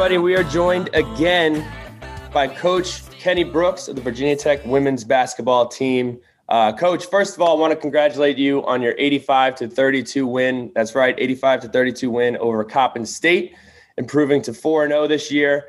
Everybody, we are joined again by Coach Kenny Brooks of the Virginia Tech women's basketball team. Uh, Coach, first of all, I want to congratulate you on your 85 to 32 win. That's right, 85 to 32 win over Coppin State, improving to 4 0 this year.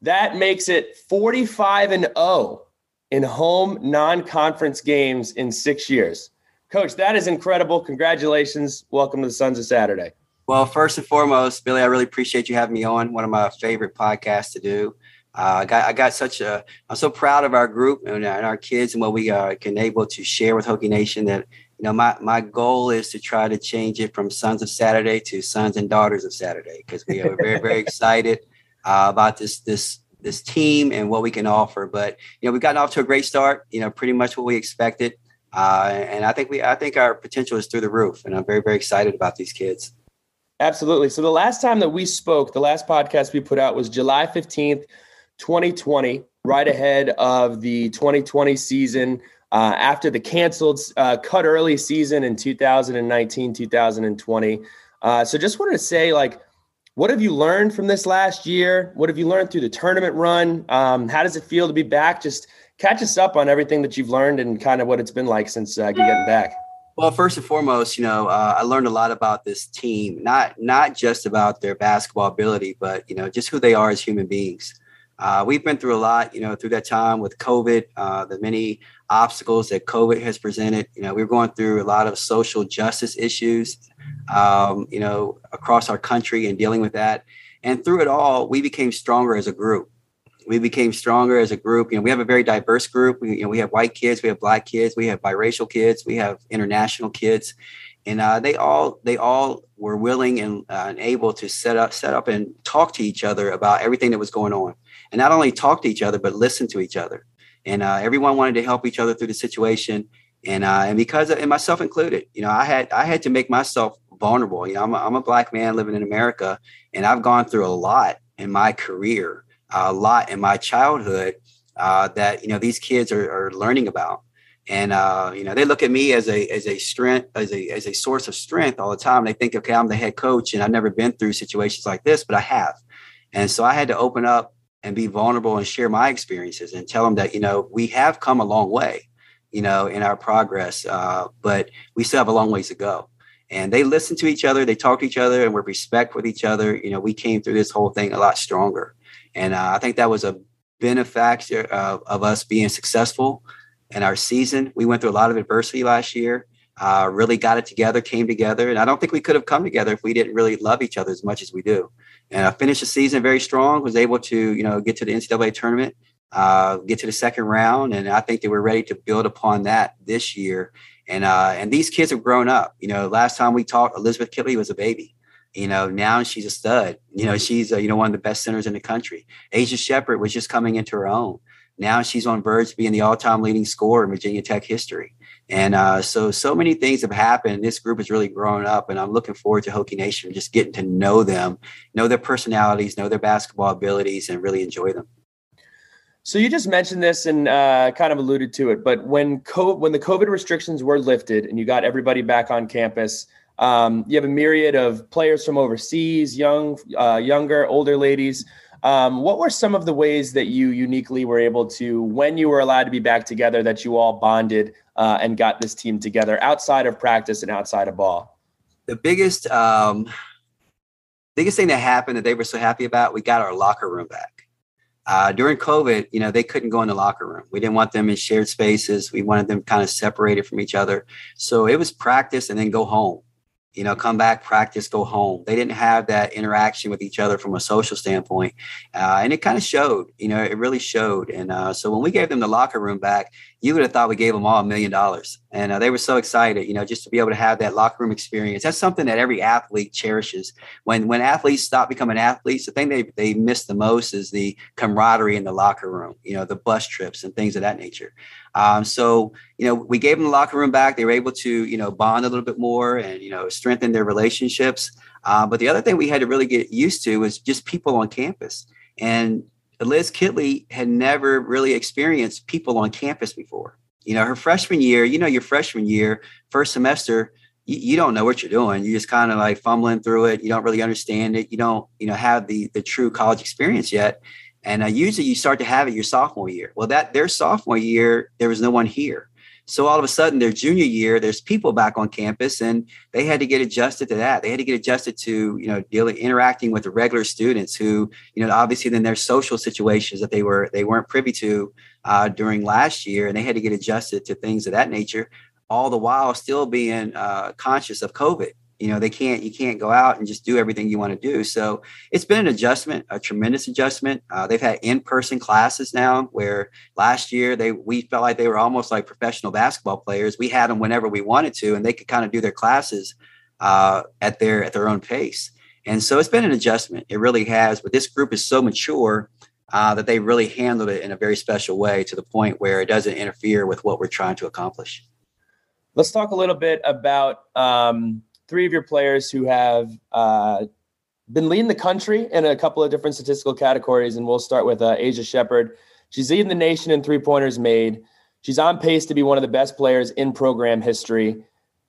That makes it 45 and 0 in home non conference games in six years. Coach, that is incredible. Congratulations. Welcome to the Sons of Saturday. Well, first and foremost, Billy, I really appreciate you having me on. One of my favorite podcasts to do. Uh, I got I got such a I'm so proud of our group and, and our kids and what we uh, can able to share with Hokie Nation. That you know my my goal is to try to change it from Sons of Saturday to Sons and Daughters of Saturday because we are very very excited uh, about this this this team and what we can offer. But you know we've gotten off to a great start. You know pretty much what we expected. Uh, and I think we, I think our potential is through the roof, and I'm very, very excited about these kids. Absolutely. So the last time that we spoke, the last podcast we put out was July 15th, 2020, right ahead of the 2020 season. Uh, after the canceled uh, cut early season in 2019, 2020. Uh, so just wanted to say, like, what have you learned from this last year? What have you learned through the tournament run? Um, how does it feel to be back? Just catch us up on everything that you've learned and kind of what it's been like since uh, getting back. Well, first and foremost, you know, uh, I learned a lot about this team, not not just about their basketball ability, but you know, just who they are as human beings. Uh, we've been through a lot, you know, through that time with COVID, uh, the many obstacles that COVID has presented. You know, we're going through a lot of social justice issues, um, you know, across our country and dealing with that. And through it all, we became stronger as a group we became stronger as a group. You know, we have a very diverse group. We, you know, we have white kids, we have black kids, we have biracial kids, we have international kids, and uh, they all they all were willing and, uh, and able to set up set up and talk to each other about everything that was going on, and not only talk to each other but listen to each other. And uh, everyone wanted to help each other through the situation, and uh, and because of, and myself included, you know, I had I had to make myself vulnerable. You know, I'm a, I'm a black man living in America, and I've gone through a lot in my career a lot in my childhood uh, that you know these kids are, are learning about. And uh, you know they look at me as a as a strength as a as a source of strength all the time. They think okay i'm the head coach and i've never been through situations like this but i have. And so i had to open up and be vulnerable and share my experiences and tell them that you know we have come a long way you know in our progress uh, but we still have a long ways to go. And they listen to each other they talk to each other and we're respect with each other. You know we came through this whole thing a lot stronger and uh, I think that was a benefactor of, of, us being successful in our season. We went through a lot of adversity last year, uh, really got it together, came together. And I don't think we could have come together if we didn't really love each other as much as we do. And I finished the season very strong, was able to, you know, get to the NCAA tournament, uh, get to the second round. And I think that we're ready to build upon that this year. And uh, and these kids have grown up. You know, last time we talked, Elizabeth Kitley was a baby. You know, now she's a stud. You know, she's uh, you know one of the best centers in the country. Aisha Sheppard was just coming into her own. Now she's on verge of being the all-time leading scorer in Virginia Tech history. And uh, so, so many things have happened. This group has really grown up, and I'm looking forward to Hokie Nation just getting to know them, know their personalities, know their basketball abilities, and really enjoy them. So you just mentioned this and uh, kind of alluded to it, but when COVID, when the COVID restrictions were lifted and you got everybody back on campus, um, you have a myriad of players from overseas, young, uh, younger, older ladies. Um, what were some of the ways that you uniquely were able to, when you were allowed to be back together, that you all bonded uh, and got this team together outside of practice and outside of ball? The biggest, um, biggest thing that happened that they were so happy about, we got our locker room back. Uh, during COVID, you know, they couldn't go in the locker room. We didn't want them in shared spaces. We wanted them kind of separated from each other. So it was practice and then go home you know, come back, practice, go home. They didn't have that interaction with each other from a social standpoint. Uh, and it kind of showed, you know, it really showed. And uh, so when we gave them the locker room back, you would have thought we gave them all a million dollars. And uh, they were so excited, you know, just to be able to have that locker room experience. That's something that every athlete cherishes. When when athletes stop becoming athletes, the thing they, they miss the most is the camaraderie in the locker room, you know, the bus trips and things of that nature. Um, so, you know, we gave them the locker room back. They were able to, you know, bond a little bit more and, you know, strengthen their relationships. Uh, but the other thing we had to really get used to was just people on campus. And Liz Kitley had never really experienced people on campus before. You know, her freshman year, you know, your freshman year, first semester, you, you don't know what you're doing. You're just kind of like fumbling through it. You don't really understand it. You don't, you know, have the the true college experience yet. And uh, usually you start to have it your sophomore year. Well, that their sophomore year, there was no one here. So all of a sudden, their junior year, there's people back on campus, and they had to get adjusted to that. They had to get adjusted to you know dealing interacting with the regular students who you know obviously then their social situations that they were they weren't privy to uh, during last year, and they had to get adjusted to things of that nature. All the while still being uh, conscious of COVID you know they can't you can't go out and just do everything you want to do. So it's been an adjustment a tremendous adjustment. Uh, they've had in-person classes now where last year they we felt like they were almost like professional basketball players. We had them whenever we wanted to and they could kind of do their classes uh, at their at their own pace. And so it's been an adjustment. It really has but this group is so mature uh, that they really handled it in a very special way to the point where it doesn't interfere with what we're trying to accomplish. Let's talk a little bit about um three of your players who have uh, been leading the country in a couple of different statistical categories. And we'll start with uh, Aisha Sheppard. She's leading the nation in three pointers made. She's on pace to be one of the best players in program history.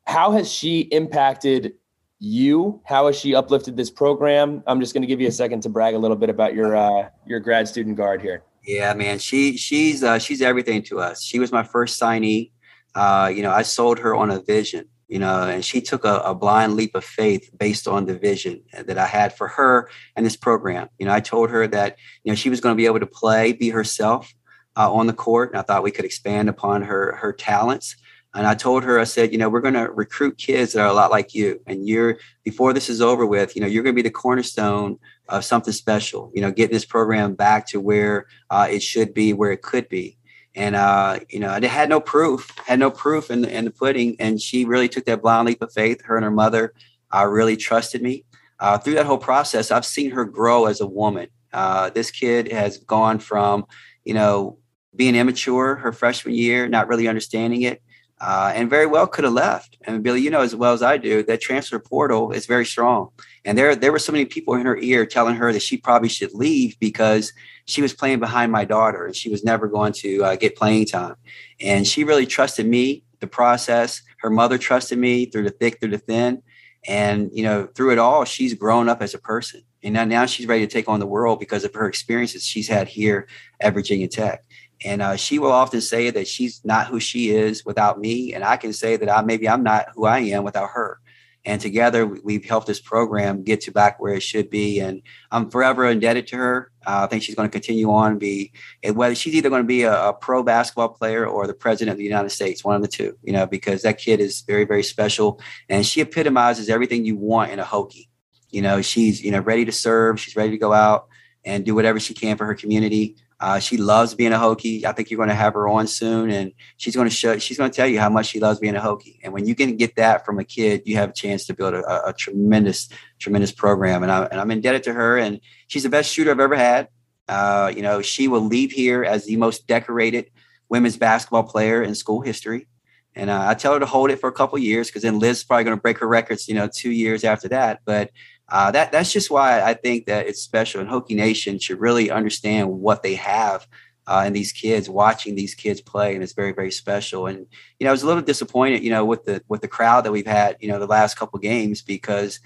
How has she impacted you? How has she uplifted this program? I'm just going to give you a second to brag a little bit about your uh, your grad student guard here. Yeah, man, she she's uh, she's everything to us. She was my first signee. Uh, you know, I sold her on a vision you know, and she took a, a, blind leap of faith based on the vision that I had for her and this program. You know, I told her that, you know, she was going to be able to play, be herself uh, on the court. And I thought we could expand upon her, her talents. And I told her, I said, you know, we're going to recruit kids that are a lot like you. And you're, before this is over with, you know, you're going to be the cornerstone of something special, you know, getting this program back to where uh, it should be, where it could be and uh, you know, I had no proof, had no proof in the, in the pudding, and she really took that blind leap of faith. Her and her mother uh, really trusted me. Uh, through that whole process, I've seen her grow as a woman. Uh, this kid has gone from, you know, being immature her freshman year, not really understanding it, uh, and very well could have left. And Billy, you know as well as I do, that transfer portal is very strong. And there, there were so many people in her ear telling her that she probably should leave because she was playing behind my daughter and she was never going to uh, get playing time. And she really trusted me, the process. Her mother trusted me through the thick, through the thin. And, you know, through it all, she's grown up as a person. And now, now she's ready to take on the world because of her experiences she's had here at Virginia Tech. And uh, she will often say that she's not who she is without me. And I can say that I maybe I'm not who I am without her. And together we've helped this program get to back where it should be. And I'm forever indebted to her. Uh, I think she's going to continue on and be whether she's either going to be a, a, pro basketball player or the president of the United States, one of the two, you know, because that kid is very, very special. And she epitomizes everything you want in a Hokie. You know, she's, you know, ready to serve. She's ready to go out and do whatever she can for her community. Uh, she loves being a Hokie. I think you're going to have her on soon, and she's going to show. She's going to tell you how much she loves being a Hokie. And when you can get that from a kid, you have a chance to build a, a tremendous, tremendous program. And, I, and I'm indebted to her. And she's the best shooter I've ever had. Uh, you know, she will leave here as the most decorated women's basketball player in school history. And uh, I tell her to hold it for a couple years because then Liz is probably going to break her records. You know, two years after that, but uh, that that's just why I think that it's special. And Hokie Nation should really understand what they have uh, in these kids, watching these kids play, and it's very very special. And you know, I was a little disappointed, you know, with the with the crowd that we've had, you know, the last couple games because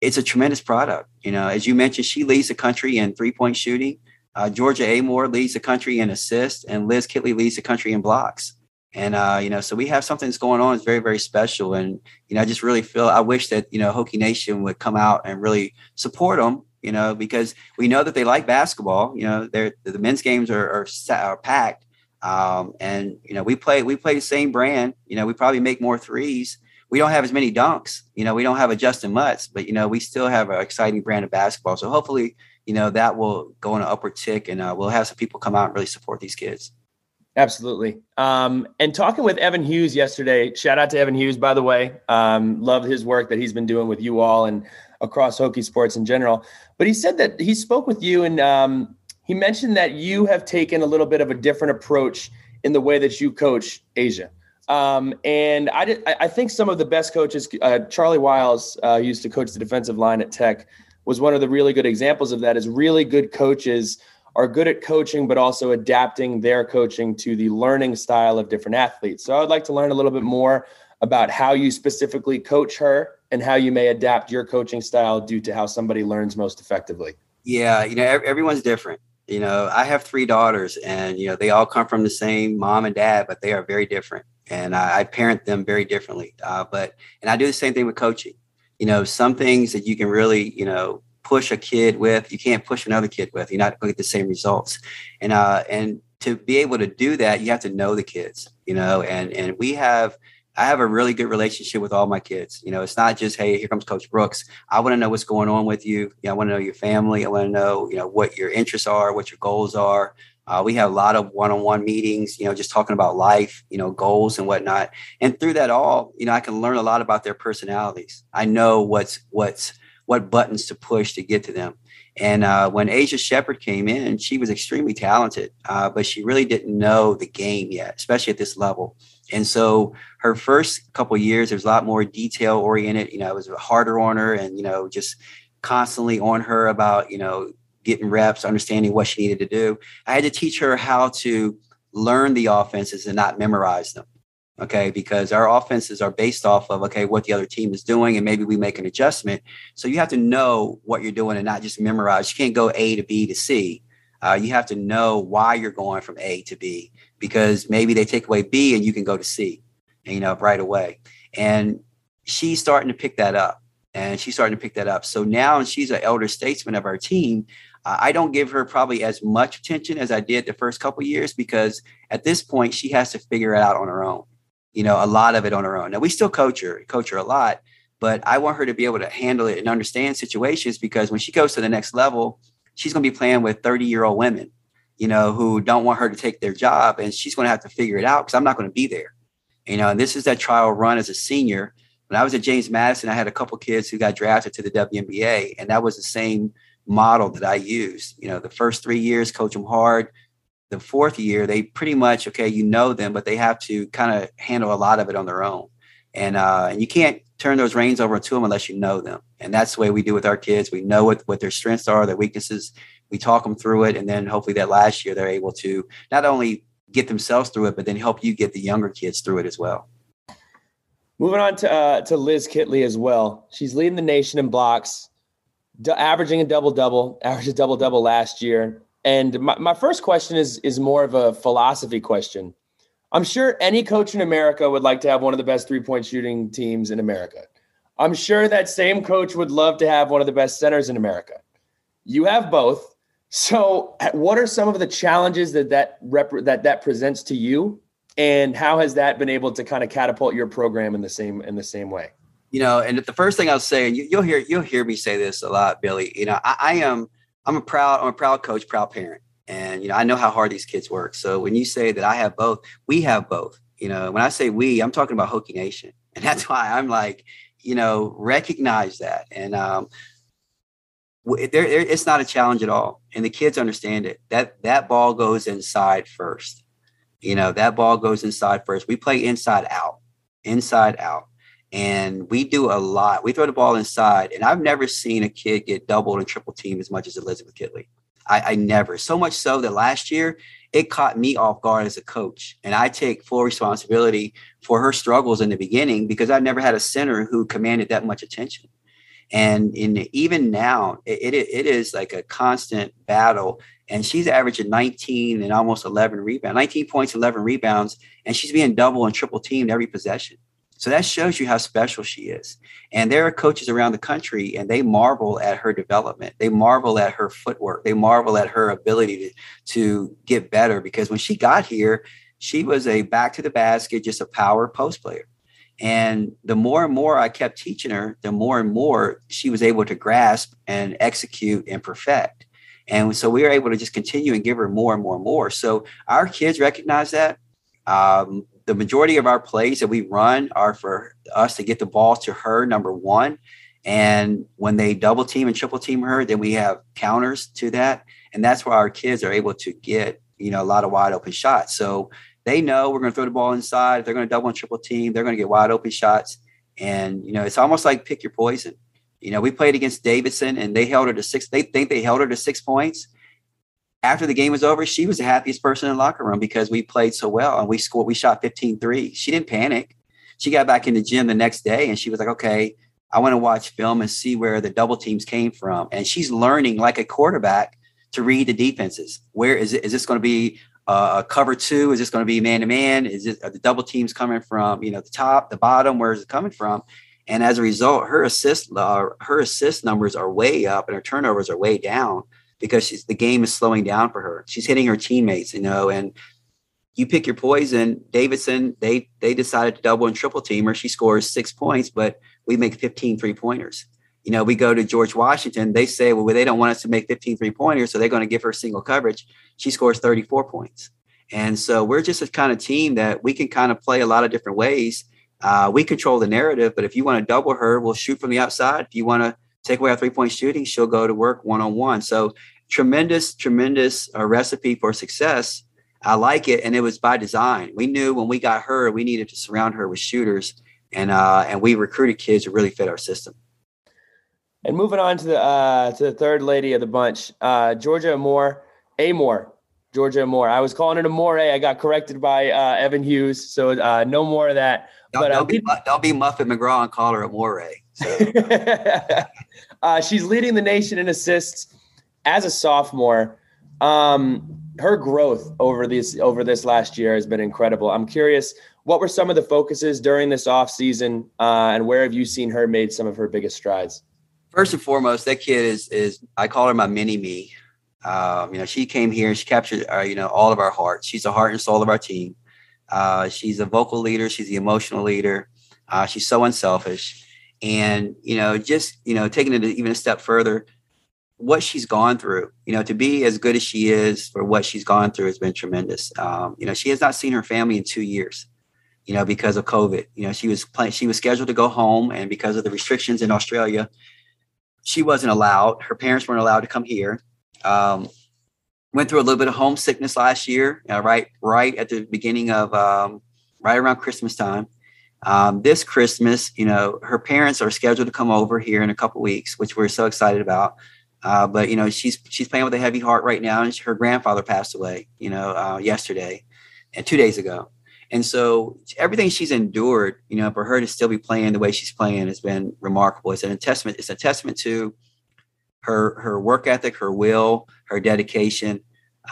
it's a tremendous product. You know, as you mentioned, she leads the country in three point shooting. Uh, Georgia Amoore leads the country in assists, and Liz Kitley leads the country in blocks. And uh, you know, so we have something that's going on. It's very, very special. And you know, I just really feel I wish that you know Hokie Nation would come out and really support them. You know, because we know that they like basketball. You know, they're the men's games are are, are packed. Um, and you know, we play we play the same brand. You know, we probably make more threes. We don't have as many dunks. You know, we don't have a Justyn Mutts, but you know, we still have an exciting brand of basketball. So hopefully, you know, that will go on an upward tick, and uh, we'll have some people come out and really support these kids. Absolutely. Um, and talking with Evan Hughes yesterday, shout out to Evan Hughes, by the way. Um, love his work that he's been doing with you all and across Hokie sports in general. But he said that he spoke with you and um, he mentioned that you have taken a little bit of a different approach in the way that you coach Aisha. Um, and I, did, I think some of the best coaches, uh, Charlie Wiles uh, used to coach the defensive line at Tech, was one of the really good examples of that. Is really good coaches are good at coaching, but also adapting their coaching to the learning style of different athletes. So I would like to learn a little bit more about how you specifically coach her and how you may adapt your coaching style due to how somebody learns most effectively? Yeah, you know, everyone's different. You know, I have three daughters, and you know, they all come from the same mom and dad, but they are very different, and I, I parent them very differently. Uh, but and I do the same thing with coaching. You know, some things that you can really, you know, push a kid with, you can't push another kid with. You're not going to get the same results, and uh, and to be able to do that, you have to know the kids. You know, and and we have I have a really good relationship with all my kids. You know, it's not just, hey, here comes Coach Brooks. I want to know what's going on with you. you know, I want to know your family. I want to know, you know, what your interests are, what your goals are. Uh, we have a lot of one-on-one meetings, you know, just talking about life, you know, goals and whatnot. And through that all, you know, I can learn a lot about their personalities. I know what's what's what buttons to push to get to them. And uh, when Aisha Sheppard came in, she was extremely talented, uh, but she really didn't know the game yet, especially at this level. And so her first couple years, there was a lot more detail oriented. You know, it was harder on her, and you know, just constantly on her about you know getting reps, understanding what she needed to do. I had to teach her how to learn the offenses and not memorize them. Okay, because our offenses are based off of okay what the other team is doing, and maybe we make an adjustment. So you have to know what you're doing and not just memorize. You can't go A to B to C. Uh, you have to know why you're going from A to B because maybe they take away B and you can go to C, you know, right away. And she's starting to pick that up, and she's starting to pick that up. So now she's an elder statesman of our team. Uh, I don't give her probably as much attention as I did the first couple years because at this point she has to figure it out on her own you know, a lot of it on her own. Now we still coach her, coach her a lot, but I want her to be able to handle it and understand situations because when she goes to the next level, she's going to be playing with 30 year old women, you know, who don't want her to take their job and she's going to have to figure it out because I'm not going to be there. You know, and this is that trial run as a senior. When I was at James Madison, I had a couple kids who got drafted to the WNBA, and that was the same model that I used. You know, the first three years, coach them hard, the fourth year, they pretty much okay, you know them, but they have to kind of handle a lot of it on their own. And uh, and you can't turn those reins over to them unless you know them. And that's the way we do with our kids. We know what, what their strengths are, their weaknesses. We talk them through it, and then hopefully that last year they're able to not only get themselves through it, but then help you get the younger kids through it as well. Moving on to uh, to Liz Kitley as well. She's leading the nation in blocks, d- averaging a double double, averaged a double double last year. And my, my first question is is more of a philosophy question. I'm sure any coach in America would like to have one of the best three point shooting teams in America. I'm sure that same coach would love to have one of the best centers in America. You have both. So, what are some of the challenges that that rep- that that presents to you, and how has that been able to kind of catapult your program in the same in the same way? You know, and the first thing I'll say, and you, will hear you'll hear me say this a lot, Billy. You know, I, I am I'm a proud, I'm a proud coach, proud parent. And, you know, I know how hard these kids work. So when you say that I have both, we have both. You know, when I say we, I'm talking about Hokie Nation. And that's why I'm like, you know, recognize that. And um, there, there, it's not a challenge at all. And the kids understand it. That that ball goes inside first. You know, that ball goes inside first. We play inside out, inside out and we do a lot. We throw the ball inside, and I've never seen a kid get doubled and triple teamed as much as Elizabeth Kitley. I, I, never. So much so that last year it caught me off guard as a coach, and I take full responsibility for her struggles in the beginning because I've never had a center who commanded that much attention. And in even now, it, it, it is like a constant battle. And she's averaging 19 and almost 11 rebounds, 19 points, 11 rebounds, and she's being double and triple teamed every possession. So that shows you how special she is. And there are coaches around the country and they marvel at her development. They marvel at her footwork. They marvel at her ability to, to get better because when she got here, she was a back to the basket, just a power post player. And the more and more I kept teaching her, the more and more she was able to grasp and execute and perfect. And so we were able to just continue and give her more and more and more. So our kids recognize that. Um, the majority of our plays that we run are for us to get the ball to her, number one. And when they double team and triple team her, then we have counters to that. And that's where our kids are able to get, you know, a lot of wide open shots. So they know we're going to throw the ball inside. If they're going to double and triple team, they're going to get wide open shots. And, you know, it's almost like pick your poison. You know, we played against Davidson and they held her to six. They think they held her to six points after the game was over, she was the happiest person in the locker room because we played so well and we scored, we shot 15 threes. She didn't panic. she got back in the gym the next day and she was like, okay, I want to watch film and see where the double teams came from. And she's learning like a quarterback to read the defenses. Where is it? Is this going to be a cover two? Is this going to be man to man? Is it the double teams coming from you know the top, the bottom? Where is it coming from? And as a result, her assist uh, her assist numbers are way up and her turnovers are way down because she's, the game is slowing down for her. She's hitting her teammates, you know, and you pick your poison. Davidson, they they decided to double and triple team her. She scores six points, but we make 15 three pointers. You know, we go to George Washington, they say, well, they don't want us to make 15 three pointers, so they're going to give her single coverage. She scores 34 points. And so we're just a kind of team that we can kind of play a lot of different ways. Uh, we control the narrative, but if you want to double her, we'll shoot from the outside. If you want to take away our three point shooting, she'll go to work one on one. So tremendous, tremendous uh, recipe for success. I like it, and it was by design. We knew when we got her, we needed to surround her with shooters, and uh, and we recruited kids who really fit our system. And moving on to the uh, to the third lady of the bunch, uh, Georgia Amore, Amore, Georgia Moore. I was calling it Amore. I got corrected by uh, Evan Hughes, so uh, no more of that. Don't, but, uh, don't, be, don't be Muffet McGraw and call her Amore. So. uh, she's leading the nation in assists as a sophomore. Um, her growth over this over this last year has been incredible. I'm curious, what were some of the focuses during this off season, uh, and where have you seen her made some of her biggest strides? First and foremost, that kid is is I call her my mini me. Um, you know, she came here and she captured uh, you know all of our hearts. She's the heart and soul of our team. Uh, she's a vocal leader. She's the emotional leader. Uh, she's so unselfish, and you know, just you know, taking it even a step further, what she's gone through, you know, to be as good as she is for what she's gone through has been tremendous. Um, you know, she has not seen her family in two years, you know, because of COVID. You know, she was playing, she was scheduled to go home, and because of the restrictions in Australia, she wasn't allowed. Her parents weren't allowed to come here. Um, went through a little bit of homesickness last year, uh, right, right at the beginning of, um, right around Christmas time. Um, this Christmas, you know, her parents are scheduled to come over here in a couple weeks, which we're so excited about. Uh, but you know, she's she's playing with a heavy heart right now, and her grandfather passed away, you know, uh, yesterday and two days ago. And so everything she's endured, you know, for her to still be playing the way she's playing has been remarkable. It's an testament. It's a testament to her her work ethic, her will, her dedication,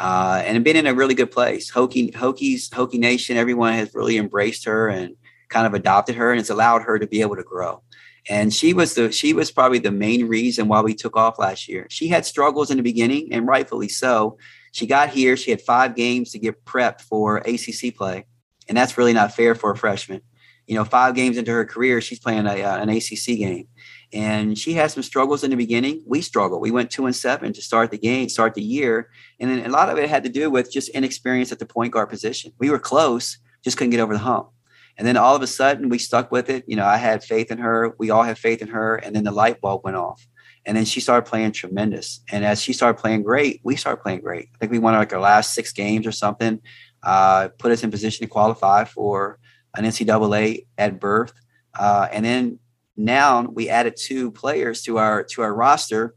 uh, and been in a really good place. Hokie Hokies Hokie Nation, everyone has really embraced her and kind of adopted her, and it's allowed her to be able to grow and she was the she was probably the main reason why we took off last year. She had struggles in the beginning, and rightfully so. She got here. She had five games to get prepped for ACC play, and that's really not fair for a freshman. You know, five games into her career, she's playing a, uh, an ACC game, and she had some struggles in the beginning. We struggled. We went two and seven to start the game, start the year, and then a lot of it had to do with just inexperience at the point guard position. We were close, just couldn't get over the hump. And then all of a sudden we stuck with it. You know, I had faith in her. We all had faith in her. And then the light bulb went off. And then she started playing tremendous. And as she started playing great, we started playing great. I think we won like our last six games or something, uh, put us in position to qualify for an NCAA at berth. Uh, and then now we added two players to our to our roster,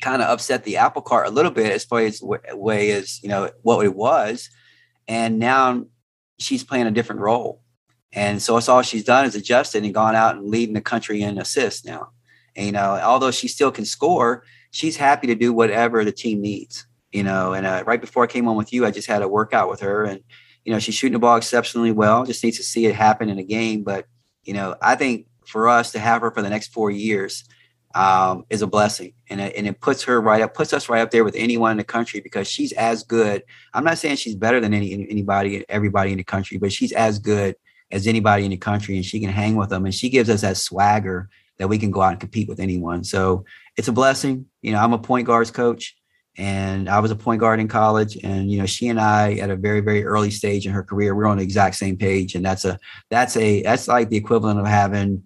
kind of upset the apple cart a little bit as far as way as you know what it was. And now she's playing a different role. And so it's all she's done is adjusted and gone out and leading the country in assists now. And, you know, although she still can score, she's happy to do whatever the team needs. You know, and uh, right before I came on with you, I just had a workout with her, and you know, she's shooting the ball exceptionally well. Just needs to see it happen in a game. But you know, I think for us to have her for the next four years um, is a blessing, and it, and it puts her right up, puts us right up there with anyone in the country because she's as good. I'm not saying she's better than any anybody, everybody in the country, but she's as good as anybody in the country and she can hang with them and she gives us that swagger that we can go out and compete with anyone. So it's a blessing. You know, I'm a point guards coach and I was a point guard in college and you know she and I at a very very early stage in her career we're on the exact same page and that's a that's a that's like the equivalent of having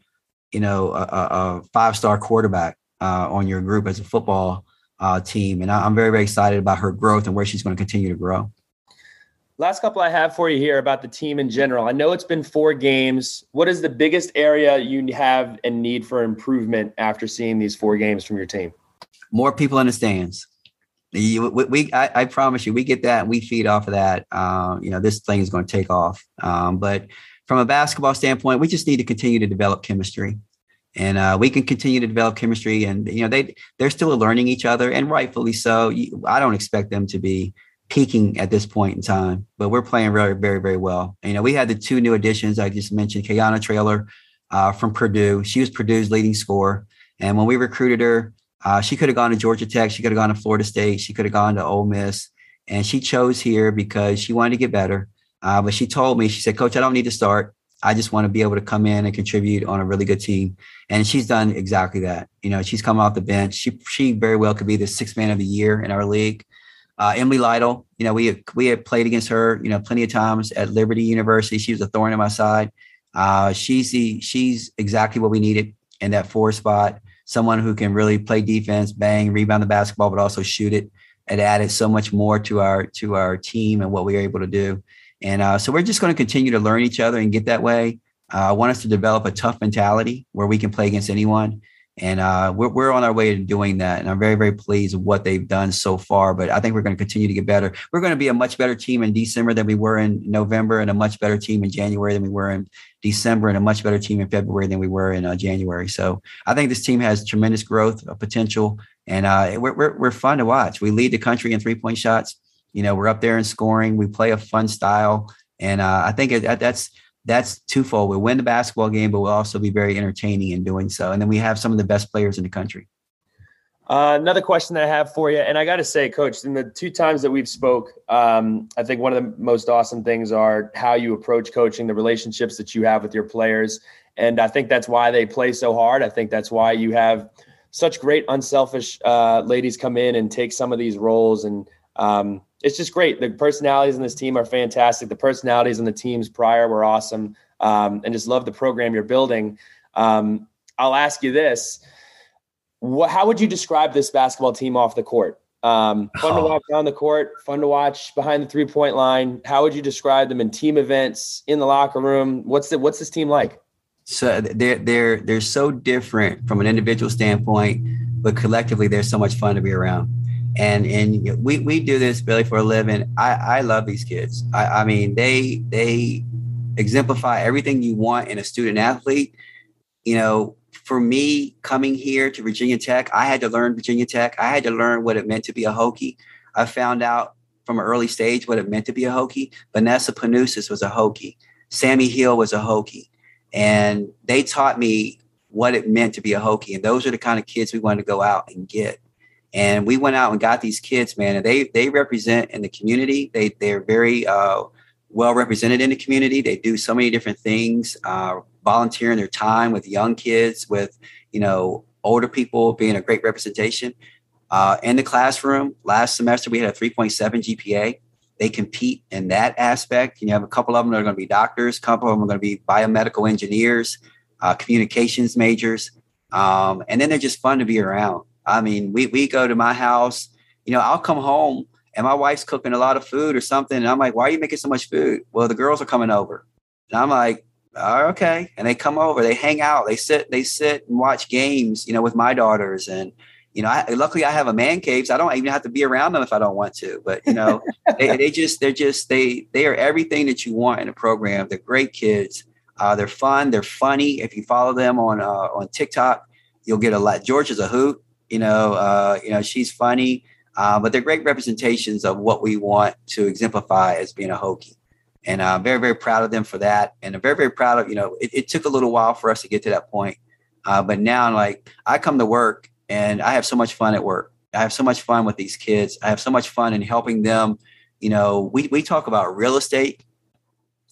you know a, a five star quarterback uh, on your group as a football uh, team and I'm very very excited about her growth and where she's going to continue to grow. Last couple I have for you here about the team in general. I know it's been four games. What is the biggest area you have and need for improvement after seeing these four games from your team? More people in the stands. we, we I, I, promise you, we get that and we feed off of that. Um, you know, this thing is going to take off. Um, but from a basketball standpoint, we just need to continue to develop chemistry and uh, we can continue to develop chemistry and you know they they're still learning each other and rightfully so i don't expect them to be peaking at this point in time but we're playing very very very well and, you know we had the two new additions i just mentioned Kayana Traylor uh, from purdue she was purdue's leading scorer and when we recruited her uh, she could have gone to georgia tech she could have gone to florida state she could have gone to Ole miss and she chose here because she wanted to get better uh, but she told me she said coach i don't need to start I just want to be able to come in and contribute on a really good team. And she's done exactly that. You know, she's come off the bench. She she very well could be the sixth man of the year in our league. Uh, Emily Lytle, you know, we have, we have played against her, you know, plenty of times at Liberty University. She was a thorn in my side. Uh, she's the she's exactly what we needed in that four spot. Someone who can really play defense, bang, rebound the basketball, but also shoot it. It added so much more to our to our team and what we were able to do. And uh, so we're just going to continue to learn each other and get that way. Uh, I want us to develop a tough mentality where we can play against anyone. And uh, we're, we're on our way to doing that. And I'm very, very pleased with what they've done so far. But I think we're going to continue to get better. We're going to be a much better team in December than we were in November, and a much better team in January than we were in December, and a much better team in February than we were in uh, January. So I think this team has tremendous growth potential, and uh, we're, we're, we're fun to watch. We lead the country in three point shots. You know, we're up there in scoring. We play a fun style, and uh, I think it, that's that's twofold. We win the basketball game, but we'll also be very entertaining in doing so. And then we have some of the best players in the country. Uh, another question that I have for you, and I got to say, Coach, in the two times that we've spoke, um, I think one of the most awesome things are how you approach coaching, the relationships that you have with your players, and I think that's why they play so hard. I think that's why you have such great unselfish uh, ladies come in and take some of these roles and um, it's just great. The personalities in this team are fantastic. The personalities in the teams prior were awesome, um, and just love the program you're building. Um, I'll ask you this: what, How would you describe this basketball team off the court? Um, fun to oh. watch on the court, fun to watch behind the three point line. How would you describe them in team events, in the locker room? What's the, what's this team like? So they're they're they're so different from an individual standpoint, but collectively they're so much fun to be around and and we we do this Billy for a living. I I love these kids. I, I mean they they exemplify everything you want in a student athlete. You know, for me coming here to Virginia Tech, I had to learn Virginia Tech. I had to learn what it meant to be a Hokie. I found out from an early stage what it meant to be a Hokie. Vanessa Panousis was a Hokie. Sammy Hill was a Hokie. And they taught me what it meant to be a Hokie. And those are the kind of kids we wanted to go out and get. And we went out and got these kids, man, and they they represent in the community. They they're very uh, well represented in the community. They do so many different things, uh, volunteering their time with young kids, with you know older people, being a great representation. Uh, in the classroom, last semester we had a 3.7 GPA. They compete in that aspect. You have a couple of them that are going to be doctors, a couple of them are going to be biomedical engineers, uh, communications majors, um, and then they're just fun to be around. I mean, we we go to my house. You know, I'll come home and my wife's cooking a lot of food or something, and I'm like, "Why are you making so much food?" Well, the girls are coming over, and I'm like, oh, "Okay," and they come over, they hang out, they sit, they sit and watch games. You know, with my daughters, and you know, I, luckily I have a man cave, so I don't even have to be around them if I don't want to. But you know, they, they just they're just they they are everything that you want in a program. They're great kids. Uh, they're fun. They're funny. If you follow them on uh, on TikTok, you'll get a lot. George is a hoot. You know, uh, you know, she's funny, uh, but they're great representations of what we want to exemplify as being a Hokie. And I'm very, very proud of them for that. And I'm very, very proud of, you know, it, it took a little while for us to get to that point. Uh, but now, I'm like, I come to work and I have so much fun at work. I have so much fun with these kids. I have so much fun in helping them. You know, we, we talk about real estate.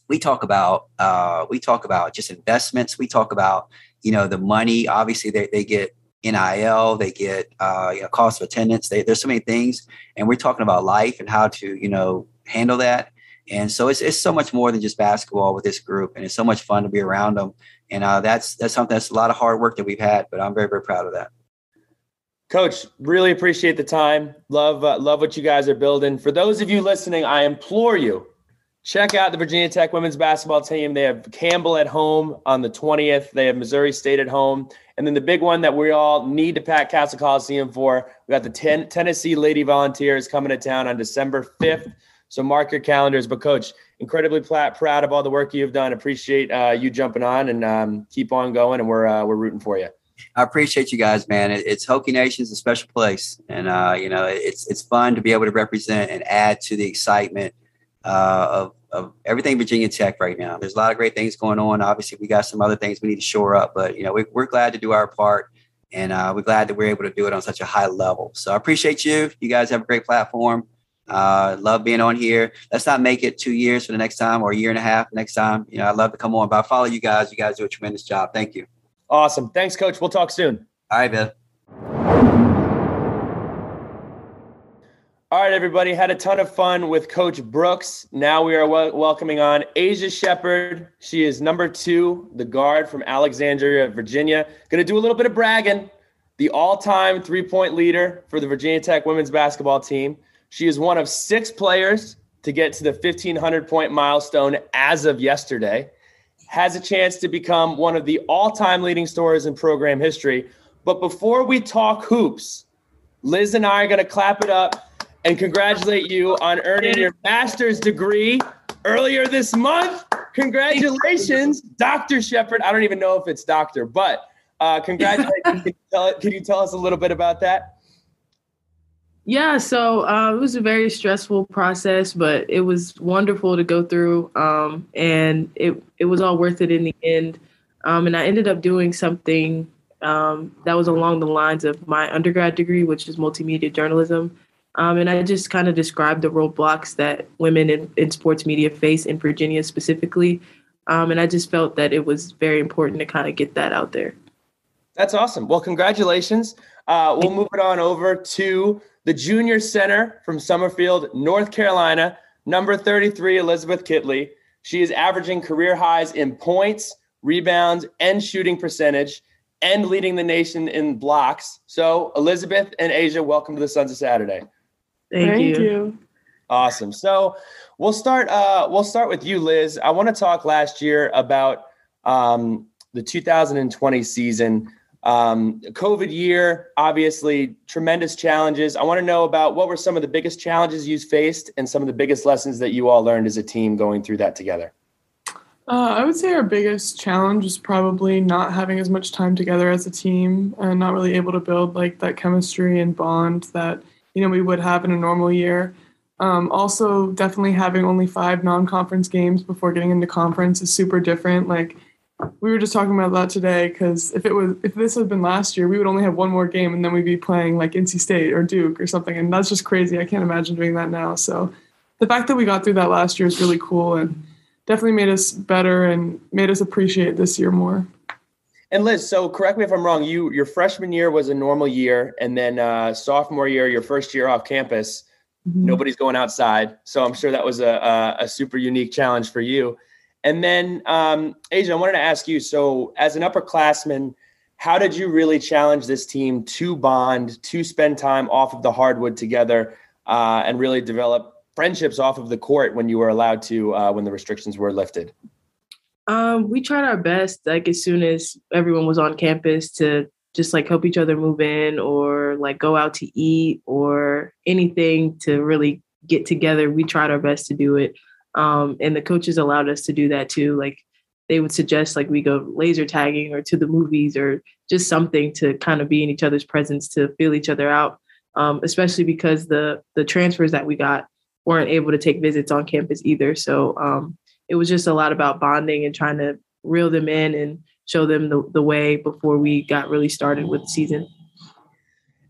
We talk about uh, we talk about just investments. We talk about you know the money. Obviously, they, they get NIL, they get uh, you know, cost of attendance. They, there's so many things, and we're talking about life and how to you know handle that. And so it's it's so much more than just basketball with this group, and it's so much fun to be around them. And uh, that's that's something that's a lot of hard work that we've had, but I'm very very proud of that. Coach, really appreciate the time. Love uh, love what you guys are building. For those of you listening, I implore you check out the Virginia Tech women's basketball team. They have Campbell at home on the 20th. They have Missouri State at home. And then the big one that we all need to pack Cassell Coliseum for, we got the ten- Tennessee Lady Volunteers coming to town on December 5th So mark your calendars. But coach, incredibly pl- proud of all the work you've done. Appreciate uh, you jumping on and um, keep on going. And we're uh, we're rooting for you. I appreciate you guys, man. It, it's Hokie Nation's a special place, and uh, you know it's it's fun to be able to represent and add to the excitement uh, of of everything Virginia Tech right now. There's a lot of great things going on. Obviously, we got some other things we need to shore up, but you know we, are glad to do our part, and uh, we're glad that we're able to do it on such a high level. So I appreciate you. You guys have a great platform. Uh, love being on here. Let's not make it two years for the next time or a year and a half next time. You know, I'd love to come on, but I follow you guys. You guys do a tremendous job. Thank you. Awesome. Thanks, Coach. We'll talk soon. All right, Bill. All right, everybody. Had a ton of fun with Coach Brooks. Now we are wel- welcoming on Aisha Sheppard. She is number two, the guard from Alexandria, Virginia. Going to do a little bit of bragging. The all time three point leader for the Virginia Tech women's basketball team. She is one of six players to get to the 1,500 point milestone as of yesterday has a chance to become one of the all time leading scorers in program history. But before we talk hoops, Liz and I are going to clap it up and congratulate you on earning your master's degree earlier this month. Congratulations, Dr. Sheppard. I don't even know if it's doctor, but uh, congratulations. can, you tell, can you tell us a little bit about that? Yeah, so uh, it was a very stressful process, but it was wonderful to go through, um, and it it was all worth it in the end. Um, and I ended up doing something um, that was along the lines of my undergrad degree, which is multimedia journalism. Um, and I just kind of described the roadblocks that women in, in sports media face in Virginia specifically. Um, and I just felt that it was very important to kind of get that out there. That's awesome. Well, congratulations. Uh, we'll move it on over to the junior center from Summerfield, North Carolina, number 33, Elizabeth Kitley. She is averaging career highs in points, rebounds, and shooting percentage, and leading the nation in blocks. So, Elizabeth and Aisha, welcome to the Sons of Saturday. Thank, Thank you. you. Awesome. So, we'll start. Uh, we'll start with you, Liz. I want to talk last year about um, the 2020 season. Um, COVID year, obviously, tremendous challenges. I want to know about what were some of the biggest challenges you faced and some of the biggest lessons that you all learned as a team going through that together. Uh, I would say our biggest challenge is probably not having as much time together as a team and not really able to build like that chemistry and bond that you know we would have in a normal year. Um, also, definitely having only five non-conference games before getting into conference is super different. Like we were just talking about that today because if it was if this had been last year, we would only have one more game and then we'd be playing like NC State or Duke or something, and that's just crazy. I can't imagine doing that now. So the fact that we got through that last year is really cool and definitely made us better and made us appreciate this year more. And Liz, so correct me if I'm wrong. You your freshman year was a normal year, and then uh, sophomore year, your first year off campus, mm-hmm. nobody's going outside. So I'm sure that was a, a, a super unique challenge for you. And then, um, Aisha, I wanted to ask you so, as an upperclassman, how did you really challenge this team to bond, to spend time off of the hardwood together, uh, and really develop friendships off of the court when you were allowed to, uh, when the restrictions were lifted? Um, we tried our best, like as soon as everyone was on campus, to just like help each other move in or like go out to eat or anything to really get together. We tried our best to do it. Um, and the coaches allowed us to do that too. Like they would suggest like we go laser tagging or to the movies or just something to kind of be in each other's presence to feel each other out. Um, especially because the the transfers that we got weren't able to take visits on campus either. So um, it was just a lot about bonding and trying to reel them in and show them the, the way before we got really started with the season.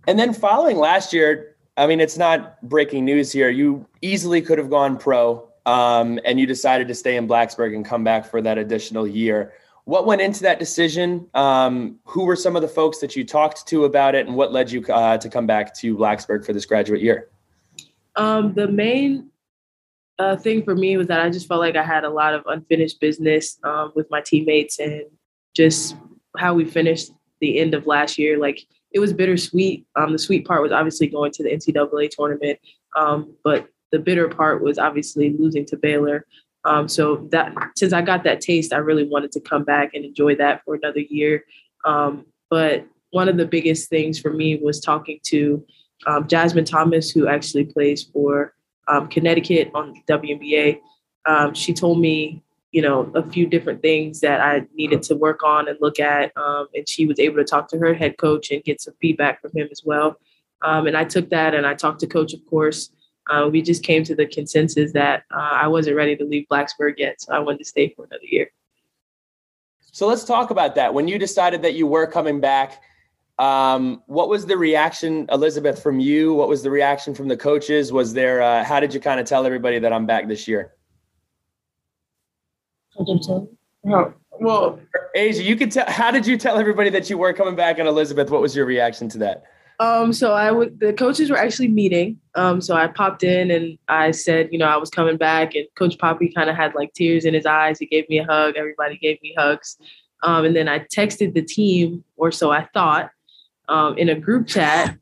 And then following last year, I mean, it's not breaking news here. You easily could have gone pro um, and you decided to stay in Blacksburg and come back for that additional year. What went into that decision? Um, who were some of the folks that you talked to about it, and what led you uh, to come back to Blacksburg for this graduate year? Um, the main uh, thing for me was that I just felt like I had a lot of unfinished business um, with my teammates and just how we finished the end of last year. Like it was bittersweet. Um, the sweet part was obviously going to the NCAA tournament, um, but the bitter part was obviously losing to Baylor. Um, so that since I got that taste, I really wanted to come back and enjoy that for another year. Um, but one of the biggest things for me was talking to um, Jasmine Thomas, who actually plays for um, Connecticut on WNBA. Um, she told me, you know, a few different things that I needed to work on and look at. Um, and she was able to talk to her head coach and get some feedback from him as well. Um, and I took that and I talked to coach, of course. Uh, we just came to the consensus that uh, I wasn't ready to leave Blacksburg yet. So I wanted to stay for another year. So let's talk about that. When you decided that you were coming back, um, what was the reaction, Elizabeth, from you? What was the reaction from the coaches? Was there, uh, how did you kind of tell everybody that I'm back this year? Oh, well, Aisha, you could tell, how did you tell everybody that you were coming back? And Elizabeth, what was your reaction to that? Um, so I would the coaches were actually meeting. Um, so I popped in and I said, you know, I was coming back, and Coach Poppy kind of had like tears in his eyes. He gave me a hug. Everybody gave me hugs. Um, and then I texted the team, or so I thought, um, in a group chat,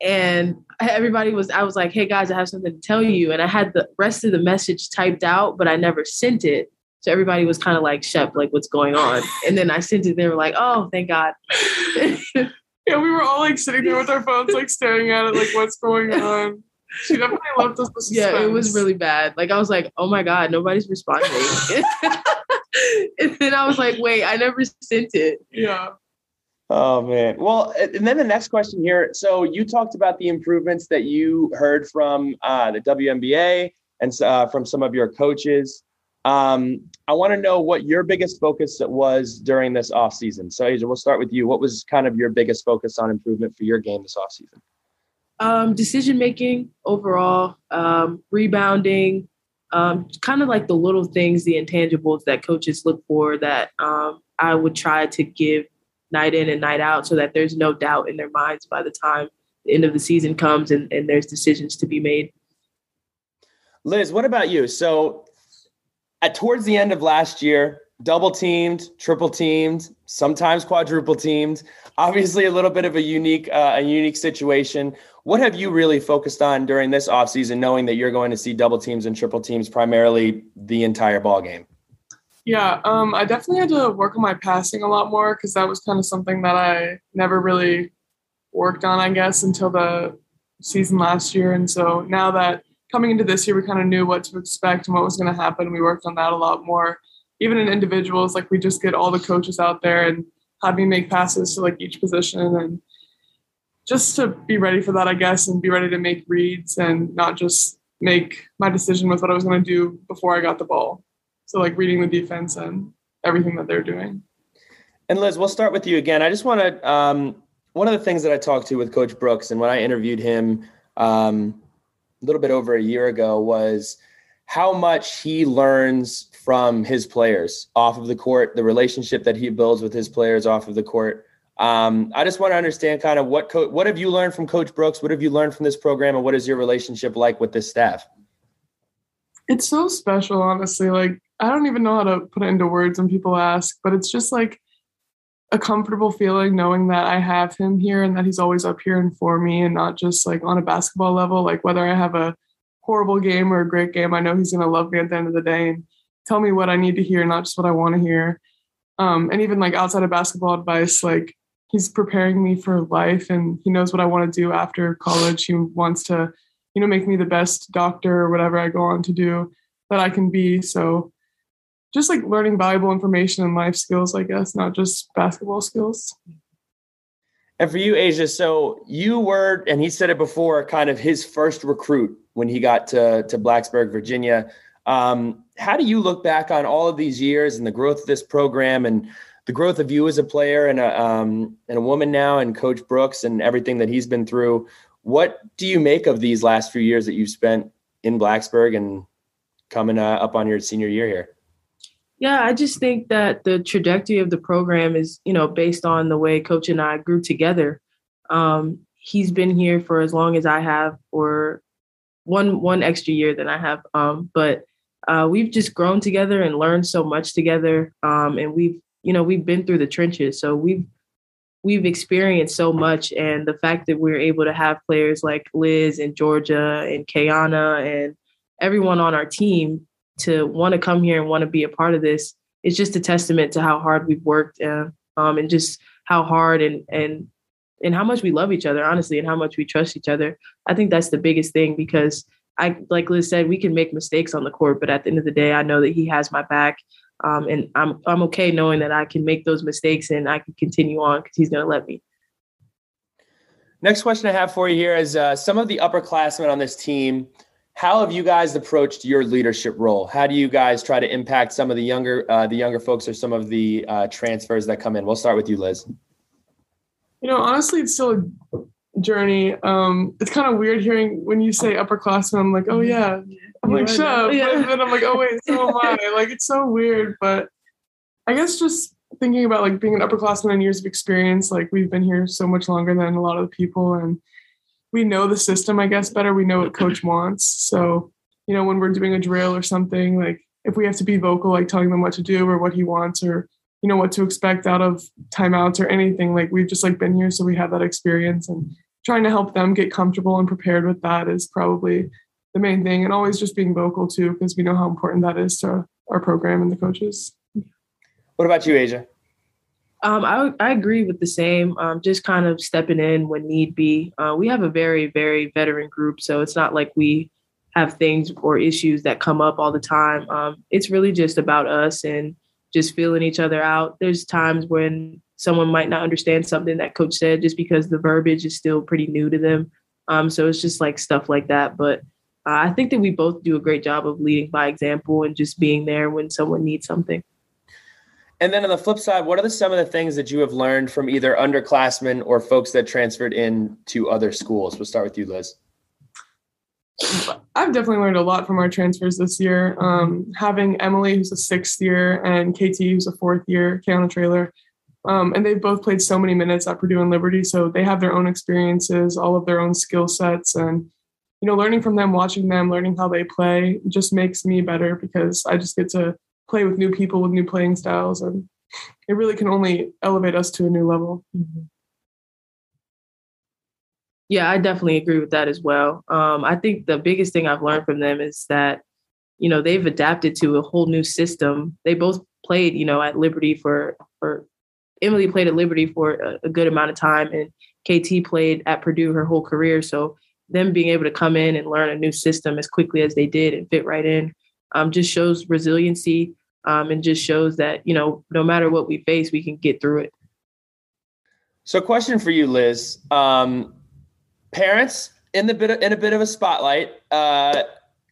and everybody was. I was like, "Hey guys, I have something to tell you," and I had the rest of the message typed out, but I never sent it. So everybody was kind of like, "Shep, like what's going on?" And then I sent it. They were like, "Oh, thank God." yeah, we were all like sitting there with our phones, like staring at it, like what's going on. She definitely left us the Yeah, it was really bad. Like I was like, oh my god, nobody's responding. and then I was like, wait, I never sent it. Yeah. Oh man. Well, and then the next question here. So you talked about the improvements that you heard from uh, the WNBA and uh, from some of your coaches. Um, I want to know what your biggest focus was during this off season. So, Aisha, we'll start with you. What was kind of your biggest focus on improvement for your game this off season? Um, decision making overall, um, rebounding, um, kind of like the little things, the intangibles that coaches look for that um, I would try to give night in and night out so that there's no doubt in their minds by the time the end of the season comes and, and there's decisions to be made. Liz, what about you? So at towards the end of last year, double teamed, triple teamed, sometimes quadruple teamed. Obviously, a little bit of a unique uh, a unique situation. What have you really focused on during this offseason, knowing that you're going to see double teams and triple teams primarily the entire ball game? Yeah, um, I definitely had to work on my passing a lot more because that was kind of something that I never really worked on, I guess, until the season last year. And so now that coming into this year, we kind of knew what to expect and what was going to happen. We worked on that a lot more. Even in individuals, like we just get all the coaches out there and had me make passes to like each position and just to be ready for that, I guess, and be ready to make reads and not just make my decision with what I was going to do before I got the ball. So like reading the defense and everything that they're doing. And Liz, we'll start with you again. I just want to. Um, one of the things that I talked to with Coach Brooks, and when I interviewed him, um, a little bit over a year ago was how much he learns from his players off of the court, the relationship that he builds with his players off of the court. Um, I just want to understand kind of what co- what have you learned from Coach Brooks? What have you learned from this program, and what is your relationship like with this staff? It's so special, honestly. Like I don't even know how to put it into words when people ask, but it's just like a comfortable feeling knowing that I have him here and that he's always up here and for me and not just like on a basketball level. Like whether I have a horrible game or a great game, I know he's gonna love me at the end of the day and tell me what I need to hear, not just what I want to hear. Um, and even like outside of basketball advice, like he's preparing me for life and he knows what I want to do after college. He wants to, you know, make me the best doctor or whatever I go on to do that I can be. So just like learning valuable information and life skills, I guess, not just basketball skills. And for you, Aisha, so you were, and he said it before, kind of his first recruit when he got to, to Blacksburg, Virginia. Um, how do you look back on all of these years and the growth of this program and the growth of you as a player and a, um, and a woman now and Coach Brooks and everything that he's been through? What do you make of these last few years that you've spent in Blacksburg and coming uh, up on your senior year here? Yeah, I just think that the trajectory of the program is, you know, based on the way Coach and I grew together. Um, he's been here for as long as I have, or one one extra year than I have. Um, but uh, we've just grown together and learned so much together. Um, and we've, you know, we've been through the trenches, so we've we've experienced so much. And the fact that we're able to have players like Liz and Georgia and Kayana and everyone on our team to want to come here and want to be a part of this it's just a testament to how hard we've worked and um, and just how hard and and and how much we love each other honestly and how much we trust each other i think that's the biggest thing because I like Liz said, we can make mistakes on the court, but at the end of the day, I know that he has my back. Um, and I'm I'm okay knowing that I can make those mistakes and I can continue on because he's going to let me. Next question I have for you here is uh, some of the upperclassmen on this team. How have you guys approached your leadership role? How do you guys try to impact some of the younger uh, the younger folks or some of the uh, transfers that come in? We'll start with you, Liz. You know, honestly, it's still a journey. Um, it's kind of weird hearing when you say upperclassmen. I'm like, oh yeah. I'm like, shut up. Yeah. And then I'm like, oh wait, so am I. Like, it's so weird. But I guess just thinking about like being an upperclassman and years of experience, like we've been here so much longer than a lot of the people, and we know the system, I guess, better. We know what coach wants. So, you know, when we're doing a drill or something, like if we have to be vocal, like telling them what to do or what he wants or you know what to expect out of timeouts or anything like we've just like been here so we have that experience and trying to help them get comfortable and prepared with that is probably the main thing and always just being vocal too because we know how important that is to our program and the coaches what about you Aisha um, I, I agree with the same. Um, just kind of stepping in when need be. Uh, we have a very, very veteran group, so it's not like we have things or issues that come up all the time. Um, it's really just about us and just feeling each other out. There's times when someone might not understand something that coach said just because the verbiage is still pretty new to them. Um, so it's just like stuff like that. But uh, I think that we both do a great job of leading by example and just being there when someone needs something. And then on the flip side, what are the, some of the things that you have learned from either underclassmen or folks that transferred in to other schools? We'll start with you, Liz. I've definitely learned a lot from our transfers this year. Um, having Emily, who's a sixth year, and KT, who's a fourth year, Kayana Traylor. Um, and they've both played so many minutes at Purdue and Liberty. So they have their own experiences, all of their own skill sets. And, you know, learning from them, watching them, learning how they play just makes me better because I just get to play with new people with new playing styles. And it really can only elevate us to a new level. Mm-hmm. Yeah, I definitely agree with that as well. Um, I think the biggest thing I've learned from them is that, you know, they've adapted to a whole new system. They both played, you know, at Liberty for for Emily played at Liberty for a, a good amount of time, and KT played at Purdue her whole career. So them being able to come in and learn a new system as quickly as they did and fit right in um, just shows resiliency um, and just shows that you know no matter what we face, we can get through it. So, question for you, Liz. Um, parents in the bit of, in a bit of a spotlight. Uh,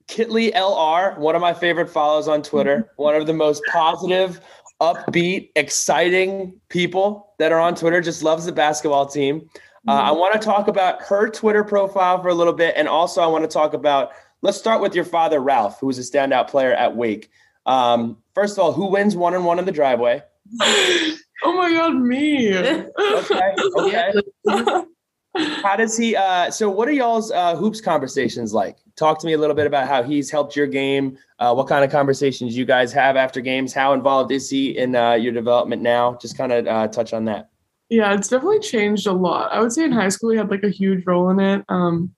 Kitley LR, one of my favorite follows on Twitter, one of the most positive, upbeat, exciting people that are on Twitter. Just loves the basketball team. Uh, I want to talk about her Twitter profile for a little bit, and also I want to talk about. Let's start with your father, Ralph, who was a standout player at Wake. Um, first of all, who wins one and one in the driveway? oh my God, me. okay. Okay. how does he uh so what are y'all's uh hoops conversations like talk to me a little bit about how he's helped your game uh what kind of conversations you guys have after games how involved is he in uh your development now just kind of uh touch on that yeah it's definitely changed a lot i would say in high school he had like a huge role in it um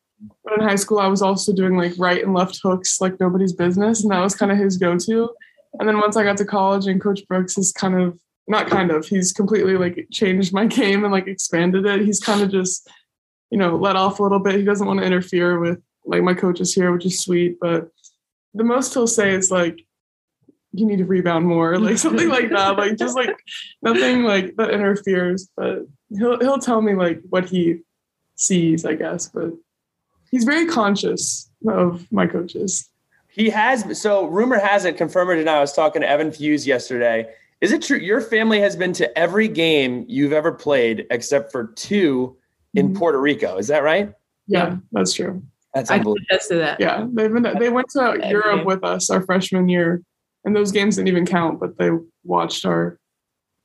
but in high school i was also doing like right and left hooks like nobody's business and that was kind of his go-to and then once i got to college and coach brooks is kind of not kind of he's completely like changed my game and like expanded it he's kind of just you know, let off a little bit. He doesn't want to interfere with like my coaches here, which is sweet. But the most he'll say is like, you need to rebound more, like something like that. Like just like nothing like that interferes. But he'll he'll tell me like what he sees, I guess. But he's very conscious of my coaches. He has so rumor has it, confirmed or denied. I was talking to Evan Fuse yesterday. Is it true your family has been to every game you've ever played except for two in mm-hmm. Puerto Rico. Is that right? Yeah, that's true. That's unbelievable. I to that. Yeah, they've been, they went to Europe with us our freshman year, and those games didn't even count, but they watched our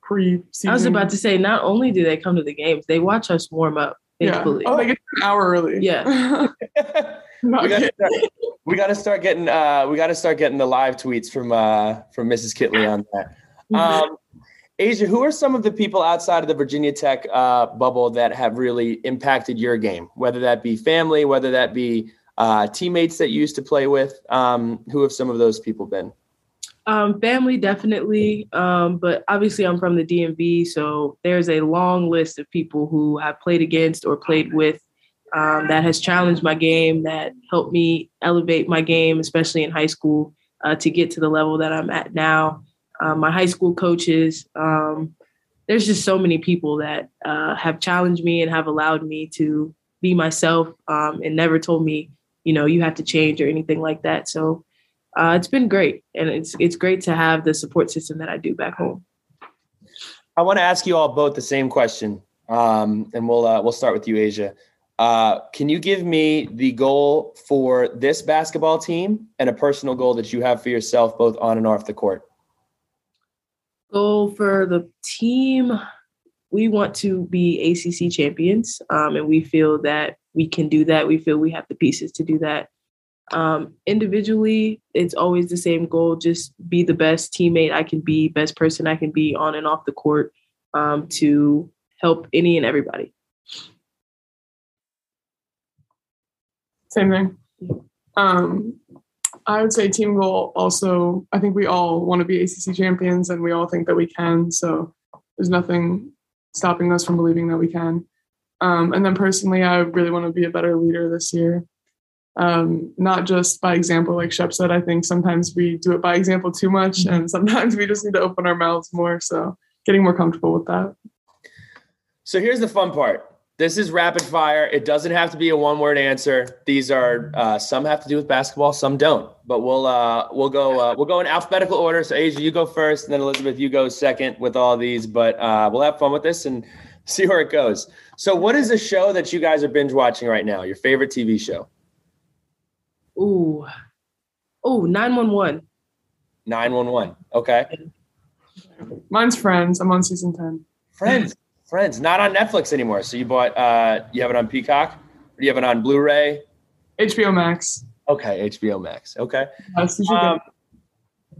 pre-season. I was about to say, not only do they come to the games, they watch us warm up. Yeah. Oh, they get an hour early. Yeah. we got to start getting uh, we got to start getting the live tweets from uh, from Mrs. Kitley on that. Mm-hmm. Um, Aisha, who are some of the people outside of the Virginia Tech uh, bubble that have really impacted your game? Whether that be family, whether that be uh, teammates that you used to play with. Um, who have some of those people been? Um, family, definitely. Um, but obviously, I'm from the DMV, so there's a long list of people who I've played against or played with um, that has challenged my game, that helped me elevate my game, especially in high school, uh, to get to the level that I'm at now. Um, my high school coaches, um, there's just so many people that uh, have challenged me and have allowed me to be myself um, and never told me, you know, you have to change or anything like that. So uh, it's been great, and it's it's great to have the support system that I do back home. I want to ask you all both the same question, um, and we'll uh, we'll start with you, Aisha. Uh, can you give me the goal for this basketball team and a personal goal that you have for yourself, both on and off the court? Goal for the team, we want to be ACC champions, um, and we feel that we can do that. We feel we have the pieces to do that. Um, individually, it's always the same goal: just be the best teammate I can be, best person I can be on and off the court um, to help any and everybody. Same thing. Um, I would say team goal also, I think we all want to be ACC champions and we all think that we can. So there's nothing stopping us from believing that we can. Um, and then personally, I really want to be a better leader this year. Um, not just by example, like Shep said, I think sometimes we do it by example too much mm-hmm. and sometimes we just need to open our mouths more. So getting more comfortable with that. So here's the fun part this is rapid fire. It doesn't have to be a one word answer. These are uh, some have to do with basketball, some don't. But we'll uh, we'll go uh, we'll go in alphabetical order. So Aisha, you go first, and then Elizabeth, you go second with all these. But uh, we'll have fun with this and see where it goes. So, what is a show that you guys are binge watching right now? Your favorite TV show? Ooh, ooh, nine one one. Nine one one. Okay. Mine's Friends. I'm on season ten. Friends. Friends, not on Netflix anymore. So you bought, uh, you have it on Peacock? Or do you have it on Blu-ray? HBO Max. Okay, HBO Max. Okay. Um,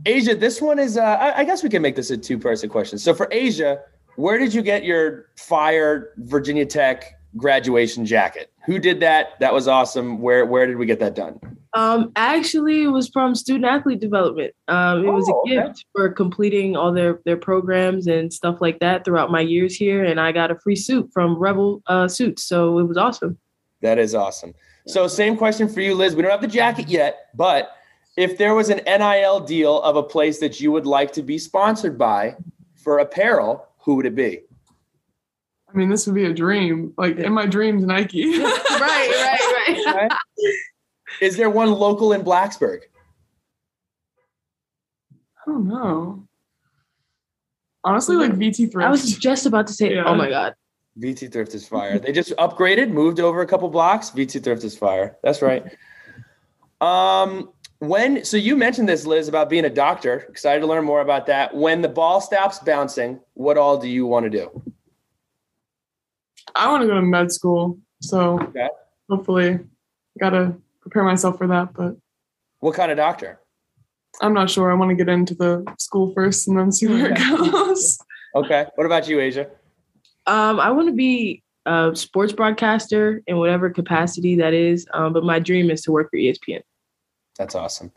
Aisha, this one is. Uh, I, I guess we can make this a two-person question. So for Aisha, where did you get your fire Virginia Tech graduation jacket? Who did that? That was awesome. Where Where did we get that done? Um, actually, it was from student athlete development. Um, it oh, was a oh, gift for completing all their their programs and stuff like that throughout my years here, and I got a free suit from Rebel uh, Suits, so it was awesome. That is awesome. So, same question for you, Liz. We don't have the jacket yet, but if there was an NIL deal of a place that you would like to be sponsored by for apparel, who would it be? I mean, this would be a dream. Like in my dreams, Nike. right, right, right. Is there one local in Blacksburg? I don't know. Honestly, like VT Thrift. I was just about to say, yeah. oh my God. VT Thrift is fire. They just upgraded, moved over a couple blocks. VT Thrift is fire. That's right. Um, when so you mentioned this, Liz, about being a doctor. Excited to learn more about that. When the ball stops bouncing, what all do you want to do? I want to go to med school. So okay. hopefully gotta prepare myself for that. But what kind of doctor? I'm not sure. I want to get into the school first and then see where it goes. okay. What about you, Aisha? Um, I want to be a sports broadcaster in whatever capacity that is. Um, but my dream is to work for ESPN. That's awesome.